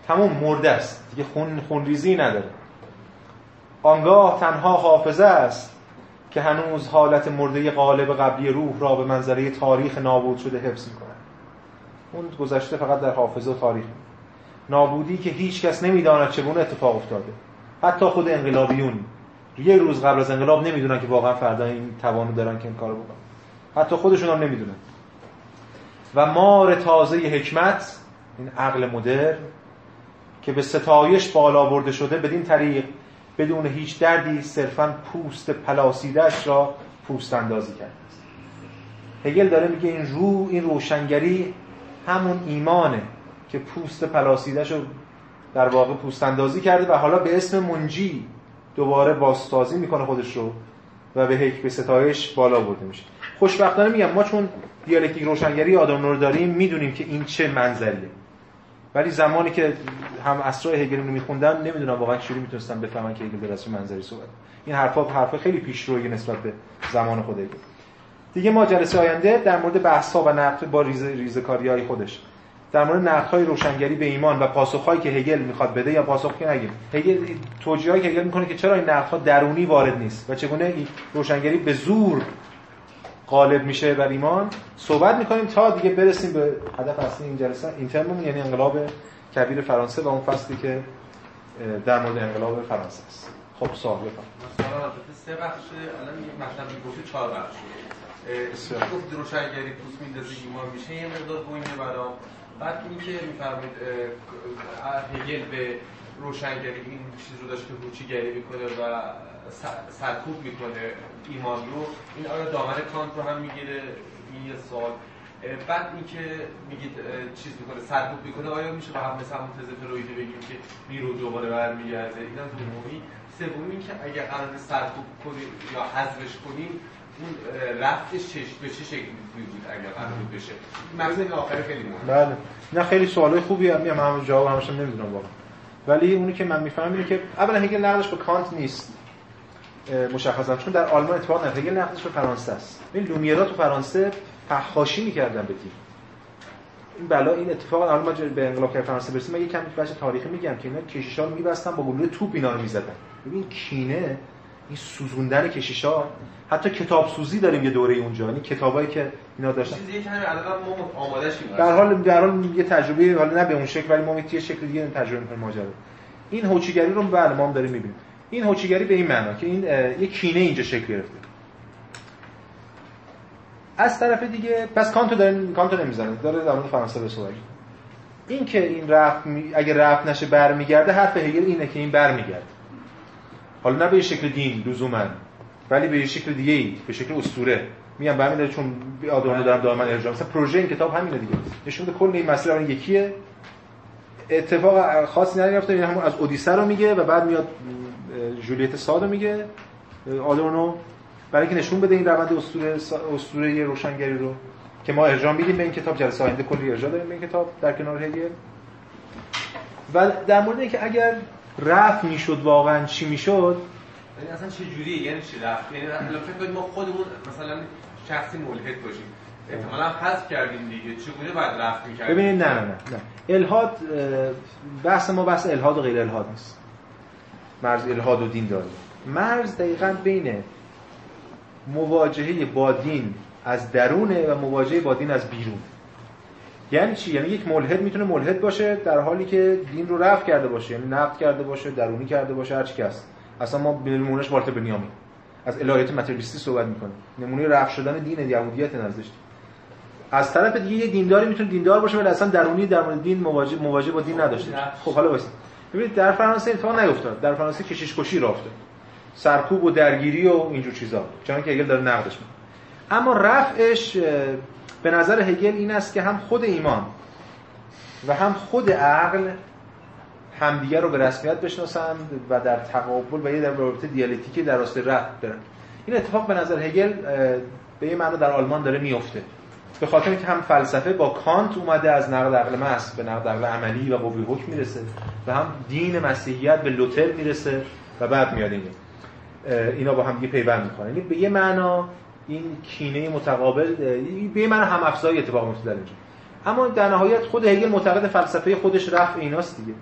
تمام مرده است. دیگه خون خونریزی نداره. آنگاه تنها حافظه است که هنوز حالت مرده غالب قبلی روح را به منظره تاریخ نابود شده حفظ می‌کنه اون گذشته فقط در حافظه و تاریخ. نابودی که هیچ کس نمی‌داند چگونه اتفاق افتاده. حتی خود انقلابیون. یه روز قبل از انقلاب نمی‌دونن که واقعا فردا این توانو دارن که این کارو بکنن. حتی خودشون هم نمی‌دونن. و مار تازه حکمت این عقل مدر که به ستایش بالا برده شده بدین طریق بدون هیچ دردی صرفا پوست پلاسیدش را پوست اندازی کرده هگل داره میگه این رو این روشنگری همون ایمانه که پوست پلاسیدش رو در واقع پوست اندازی کرده و حالا به اسم منجی. دوباره بازسازی می‌کنه خودش رو و به حک به ستایش بالا برده میشه. خوشبختانه میگم ما چون دیالکتیک روشنگری آدم رو داریم می‌دونیم که این چه منظریه ولی زمانی که هم اسرای هگل رو میخوندن نمی‌دونم واقعا چجوری می‌تونستم بفهمن که هگل در چه منظری صحبت این حرفا حرف خیلی پیشروی نسبت به زمان خود هگل. دیگه ما جلسه آینده در مورد بحث ها و نقد با ریزه ریزکاری های خودش. در مورد نقدهای روشنگری به ایمان و پاسخهایی که هگل می‌خواد بده یا پاسخ که نگیم. هگل توجیهایی که هگل می‌کنه که چرا این نقدها درونی وارد نیست و چگونه روشنگری به زور غالب میشه بر ایمان. صحبت می‌کنیم تا دیگه برسیم به هدف اصلی این جلسه این ترممون یعنی انقلاب کبیر فرانسه و اون فصلی که در مورد انقلاب فرانسه است. خب سوال بفرمایید. مثلا سه بخش الان یک مطلب می‌گفت چهار بخش. گفت روشنگری پوست میندازه ایمان میشه یه مقدار بوینه برام. بعد اینکه میفرمایید هگل به روشنگری این چیز رو داشت که هوچیگری می‌کنه و سرکوب می‌کنه ایمان رو این آیا دامن کانت رو هم می‌گیره این یه سوال. بعد اینکه میگید چیز می‌کنه سرکوب می‌کنه آیا میشه با هم مثل همون تز بگیم که نیرو دوباره برمیگرده؟ اینم دومی سومی اینکه اگه قرار سرکوب کنیم یا حذفش کنیم اون رفتش چش به چه شکلی بود اگر قرار بشه؟ مثلا آخر خیلی مهمه. بله. نه خیلی سوالای خوبی میام همون جواب همش نمی‌دونم واقعا. ولی اونی که من می‌فهمم اینه که اولا هگل نقدش به کانت نیست مشخصا چون در آلمان اتفاق نیفتاد هگل نقدش به فرانسه است. این لومیرا تو فرانسه فحاشی می‌کردن به تیم. این بلا این اتفاق الان ما به انقلاب فرانسه برسیم من یکم بچ تاریخی میگم که اینا کشیشا رو میبستن با گلوله توپ اینا رو می‌زدن. ببین کینه این سوزوندن کشیشا حتی کتاب سوزی داریم یه دوره اونجا. یعنی کتابایی که اینا داشتن. چیزی که الان ما آمادهش در حال در حال یه تجربه حالا نه به اون شکل ولی ما یه شکل دیگه تجربه می‌کنیم ماجرا. این هوچیگری رو بله ما هم داریم می‌بینیم. این هوچیگری به این معنا که این یه کینه اینجا شکل گرفته. از طرف دیگه پس کانتو داره کانتو نمی‌زنه داره در مورد فرانسه به صحبت این که این رفت اگه رفت نشه برمیگرده حرف هگل اینه که این برمیگرده. حالا نه به شکل دین لزوما ولی به شکل دیگه ای به شکل اسطوره. میگم برمیاد چون آدم دارم دائما ارجاع مثلا پروژه این کتاب همینه دیگه. نشون کل این مسئله اون یکیه. اتفاق خاصی نیفته این همون از اودیسه رو میگه و بعد میاد جولیت ساد رو میگه. آدورنو برای اینکه نشون بده این روند اسطوره اسطوره روشنگری رو که ما ارجاع میدیم به این کتاب جلسه آینده کلی ارجاع داریم به این کتاب در کنار هگل. و در مورد اینکه اگر رفت می‌شد واقعا چی می‌شد؟ یعنی اصلا چه جوری یعنی چی رفت؟ یعنی فکر کنید ما خودمون مثلا شخصی ملحد باشیم. احتمالاً حذف کردیم دیگه. چگونه بعد رفت می‌کردیم؟ ببینید نه نه نه. الهاد بحث ما بحث الهاد و غیر الهاد نیست. مرز الهاد و دین داره مرز دقیقا بین مواجهه با دین از درونه و مواجهه با دین از بیرون. یعنی چی؟ یعنی یک ملحد می‌تونه ملحد باشه در حالی که دین رو رفع کرده باشه یعنی نقد کرده باشه درونی کرده باشه هر هست. اصلا ما به نمونهش والتر بنیامین. از الهیات متریالیستی صحبت می‌کنه نمونه رفع شدن دین یهودیت نزدش از طرف دیگه یه دینداری می‌تونه دیندار باشه ولی اصلا درونی در مورد دین مواجه مواجه با دین نداشته خب حالا واسه ببینید در فرانسه اتفاق نیفتاد. در فرانسه کشیش کشی رافته سرکوب و درگیری و اینجور چیزا. چون که هگل داره نقدش می‌کنه. اما رفعش به نظر هگل این است که هم خود ایمان و هم خود عقل همدیگر رو به رسمیت بشناسند و در تقابل و یه در رابطه دیالکتیکی در راستای رفع دارن. این اتفاق به نظر هگل به یه معنی در آلمان داره میفته. به خاطر اینکه هم فلسفه با کانت اومده از نقد عقل محض به نقد عقل عملی و قوی حکم می‌رسه و هم دین مسیحیت به لوتر می‌رسه و بعد میاد اینه. اینا با هم دیگه پیوند می‌کنن. یعنی به یه معنا این کینه متقابل به معنا هم افزایی اتفاق میفته در اینجا. اما در نهایت خود هگل معتقد فلسفه خودش رفع ایناست دیگه.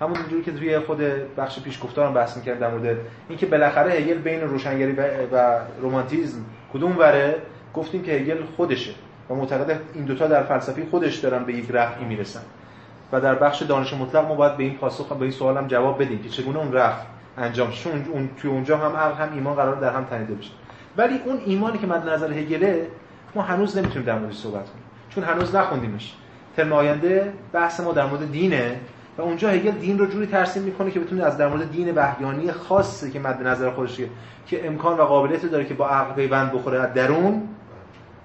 همون جوری که توی خود بخش پیش گفتارم بحث می‌کردم در مورد اینکه بالاخره هگل بین روشنگری و رمانتیسم کدوم وره؟ گفتیم که هگل خودشه و معتقد این دوتا در فلسفه خودش دارن به یک رفعی می‌رسن. و در بخش دانش مطلق ما باید به این پاسخ به این سوال هم جواب بدیم که چگونه اون رفع انجام شون اون توی اونجا هم عقل هم ایمان قرار در هم تنیده بشه. ولی اون ایمانی که مد نظر هگله ما هنوز نمی‌تونیم در موردش صحبت کنیم. چون هنوز نخوندیمش. ترم آینده بحث ما در مورد دینه و اونجا هگل دین رو جوری ترسیم می‌کنه که بتونه از در مورد دین بهیانی خاصی که مد نظر خودشه که امکان و قابلیت داره که با عقل پیوند بخوره از درون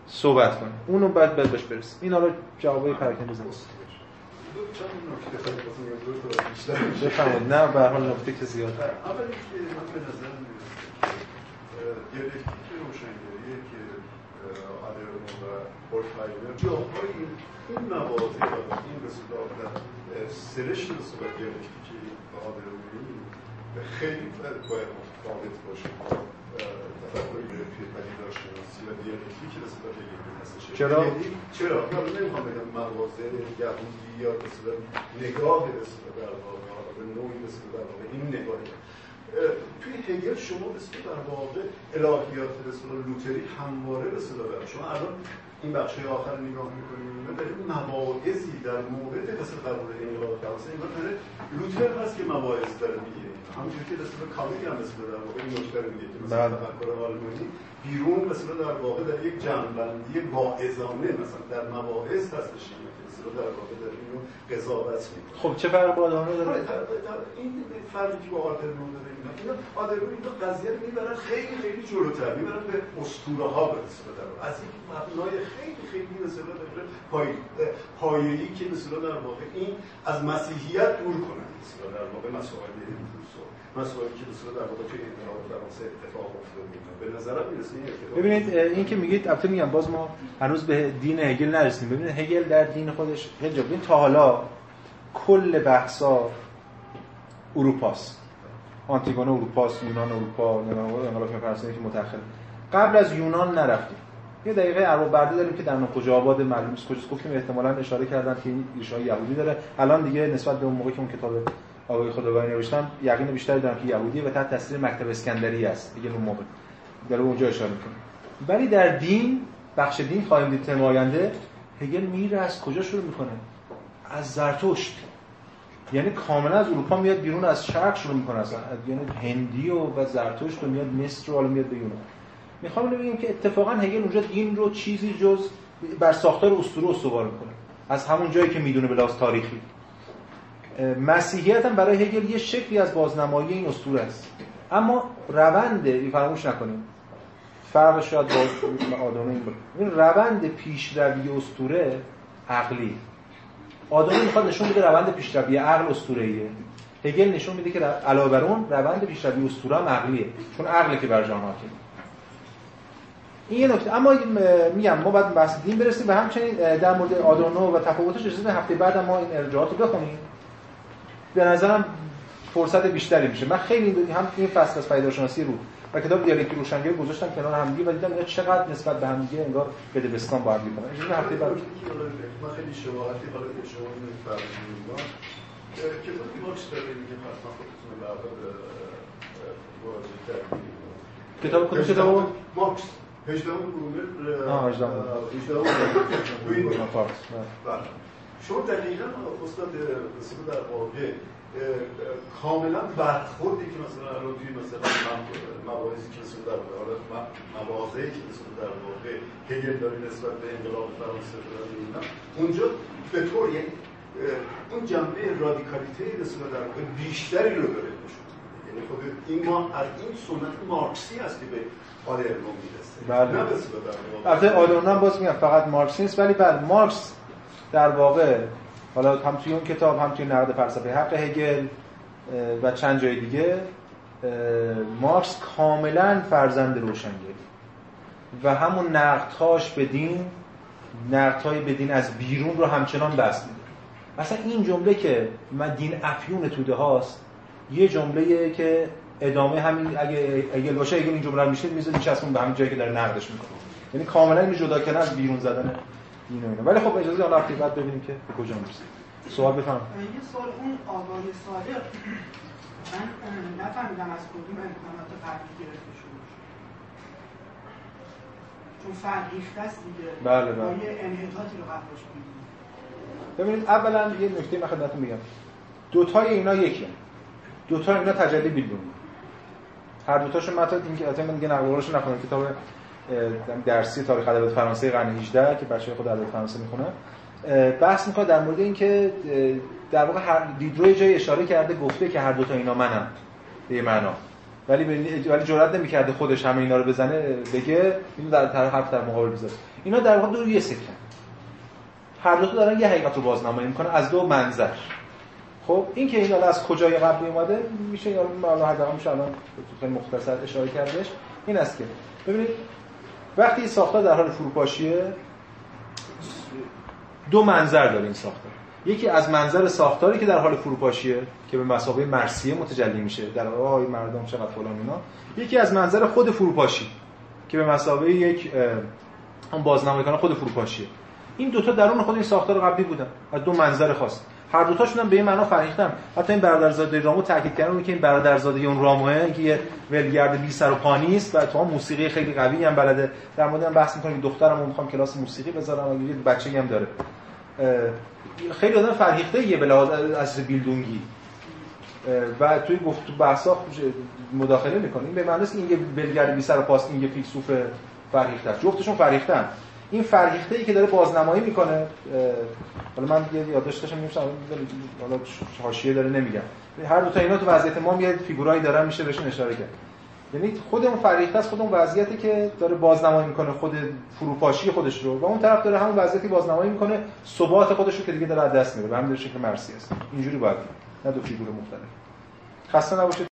صحبت کنه. اونو بعد بعد بهش برسیم. این حالا جوابای پراکنده بزنیم. بفهمید نه به حال نکته که زیاد. اولی که من به نظر دیالکتیک روشنگریه که آدرنو و هورخایمر جاهایی این و این رسولات در سرشت رسولات دیالکتیکی آدرنوی خیلی باید متفاوت باشه تفکری به پدیدارشناسی و دیالکتیک رسولات هستش چرا؟ چرا؟ من نمی‌خوام بگم مواضع یهودی یا مثلا نگاه در واقع به نوعی رسول در واقع این نگاه توی هگل شما مثل در واقع الهیات رسول لوتری همواره رسول دارم شما الان این بخش آخر نگاه می‌کنیم من داریم مواعظی در مورد مثل قبول انقلاب فرانسه انگار داره لوتر هست که مواعظ داره میگه. همونجوری که مثل کامی هم مثل در واقع این نکته رو میگه که مثل بله. تفکر آلمانی بیرون مثل در واقع در یک جنبندی واعظانه مثلا در مواعظ هستش این مثل در واقع در اینو قضاوت می‌کنه خب چه فرق با آره، داره؟ در- این فرقی که با آدرنو داره اینا آدرنو اینا قضیه رو می‌برن خیلی خیلی جلوتر می‌برن به اسطوره ها واقع. از این مبنای خیلی خیلی مثلا در پای پایه‌ای که مثلا در واقع این از مسیحیت دور کنه مثلا در واقع مسائل مسائلی که مثلا در واقع توی اتفاق افتاد اینا. به نظرم می‌رسه ببینید این که میگید البته میگم باز ما هنوز به دین هگل نرسیدیم. ببینید هگل در دین خودش جا ببین تا حالا کل بحثا اروپاست. آنتیگونه اروپاست یونان اروپا انقلاب فرانسه که متأخر. قبل از یونان نرفتیم. یه دقیقه ارباب برده داریم که در کجا آباد معلوم نیست. کجاست؟ گفتیم احتمالاً اشاره کردن که این ریشه یهودی داره. الان دیگه نسبت به اون موقع که اون کتاب آقای خداوندی نوشتم یقین بیشتری دارم که یهودیه و تحت تاثیر مکتب اسکندری است. دیگه اون موقع داره اونجا اشاره می‌کنه. ولی در دین بخش دین خواهیم دید ترم آینده هگل میره از کجا شروع می‌کنه؟ از زرتشت. یعنی کاملا از اروپا میاد بیرون از شرق شروع می‌کنه اصلا. یعنی هندی و و زرتشت و میاد مصر و میاد به یونان. می‌خوام بگم که اتفاقا هگل اونجا دین رو چیزی جز بر ساختار اسطوره استوار می‌کنه. از همون جایی که می‌دونه به لحاظ تاریخی. مسیحیت هم برای هگل یه شکلی از بازنمایی این اسطوره است. اما روند فراموش نکنیم. فرق شاید با آدم این روند پیشروی اسطوره عقلی. آدمی می‌خواد نشون بده روند پیشروی عقل اسطوره‌ایه. هگل نشون میده که علاوه بر اون روند پیشروی اسطوره هم عقلیه. چون عقله که بر جهان این یه نکته. اما میگم ما باید بحث دین برسیم. و همچنین در مورد آدورنو و تفاوتش اجازه هفته بعد ما این ارجاعات رو بخونیم. به نظرم فرصت بیشتری میشه. من خیلی هم این فصل از پیداشناسی رو و کتاب دیالکتیک روشنگری گذاشتم کنار هم دیگه و دیدم اینا چقدر نسبت به هم دیگه انگار بدبستان با هم می‌کنن این هفته بعد من خیلی شباهتی حالا که شما کتابی مارکس داره میگه حتما خودتون به کردید کتاب کدوم کتاب مارکس هجدهم برونر آه هجدهم هجدهم بله. شما دقیقا استاد رسول در واقع کاملا برخوردی که مثلا الان توی مثلا مواعظی که مثلا در واقع مواضعی که مثلا در واقع هگل داره نسبت به انقلاب فرانسه داره اینا. اونجا به طور یعنی اون جنبه رادیکالیته رسول در واقع بیشتری رو داره نشون یعنی خود این ما از این سنت مارکسی است که به آدرنو می‌رسه بله. نه به صورت در واقع هم باز میگم فقط مارکس نیست ولی بله مارکس در واقع حالا هم توی اون کتاب هم توی نقد فلسفه حق هگل و چند جای دیگه مارکس کاملا فرزند روشنگری و همون نقدهاش به دین نقدهای به دین از بیرون رو همچنان بس میده. مثلا این جمله که من دین افیون توده هاست یه جمله که ادامه همین اگه اگه باشه اگه این جمله میشه میز میچسبون به همین جایی که داره نقدش می‌کنه. یعنی کاملا اینو جدا کردن از بیرون زدن اینو اینا. ولی خب اجازه حالا وقتی بعد ببینیم که به کجا می‌رسه سوال بفهم یه سوال اون آقای صادق من نفهمیدم از کدوم امکانات قبلی گرفته شده. چون فرهیخته است دیگه. بله بله. یه انحطاطی رو قبلش ببینید اولا یه نکته من خدمتتون میگم. دوتای اینا یکی دوتا اینا تجلی بیلدون هر دوتاشون متن این که من دیگه نقل نخونم کتاب درسی تاریخ ادبیات فرانسه قرن 18 که بچه‌ها خود ادبیات فرانسه می‌خونن بحث می‌کنه در مورد اینکه در واقع هر دیدرو جای اشاره کرده گفته که هر دوتا اینا منم به معنا. ولی ولی جرئت نمی‌کرده خودش همه اینا رو بزنه بگه اینو در طرف حرف در مقابل بذاره. اینا در واقع دو یه سکن هر دو تا دارن یه حقیقت رو بازنمایی می‌کنن از دو منظر. خب این که این از کجای قبلی اومده میشه یا حالا حداقل میشه الان خیلی مختصر اشاره کردش. این است که ببینید وقتی ساختار در حال فروپاشیه دو منظر داره این ساختار یکی از منظر ساختاری که در حال فروپاشیه که به مسابقه مرسیه متجلی میشه در آقای مردم چقدر فلان اینا. یکی از منظر خود فروپاشی که به مسابقه یک اون بازنمایی خود فروپاشیه. این دوتا درون خود این ساختار قبلی بودن. از دو منظر خاص. هر دوتاشون هم به این معنا فرهیختن حتی این برادرزاده رامو تاکید کردن که این برادرزاده اون راموه که یه ولگرد بی سر و پا نیست و تو موسیقی خیلی قوی هم بلده. در مورد هم بحث می‌کنم که دخترم می‌خوام کلاس موسیقی بذارم و یه بچه‌ای هم داره. خیلی آدم فرهیخته یه به لحاظ از بیلدونگی. و توی گفت بحثا مداخله می‌کنه به معنی این یه ولگرد بی سر و پاست این یه فیلسوف فرهیخته جفتشون فرهیختن این فرهیخته ای که داره بازنمایی می‌کنه حالا من یه یادداشت داشتم میگم حالا حاشیه داره نمیگم. هر دو تا اینا تو وضعیت ما یه فیگورایی دارن میشه بهشون اشاره کرد. یعنی خود اون فرهیخته است خود اون وضعیتی که داره بازنمایی می‌کنه خود فروپاشی خودش رو. و اون طرف داره همون وضعیتی بازنمایی می‌کنه ثبات خودش رو که دیگه داره دست میده به همین شکل مرسی است. اینجوری باید نه دو فیگور مختلف. خسته نباشید.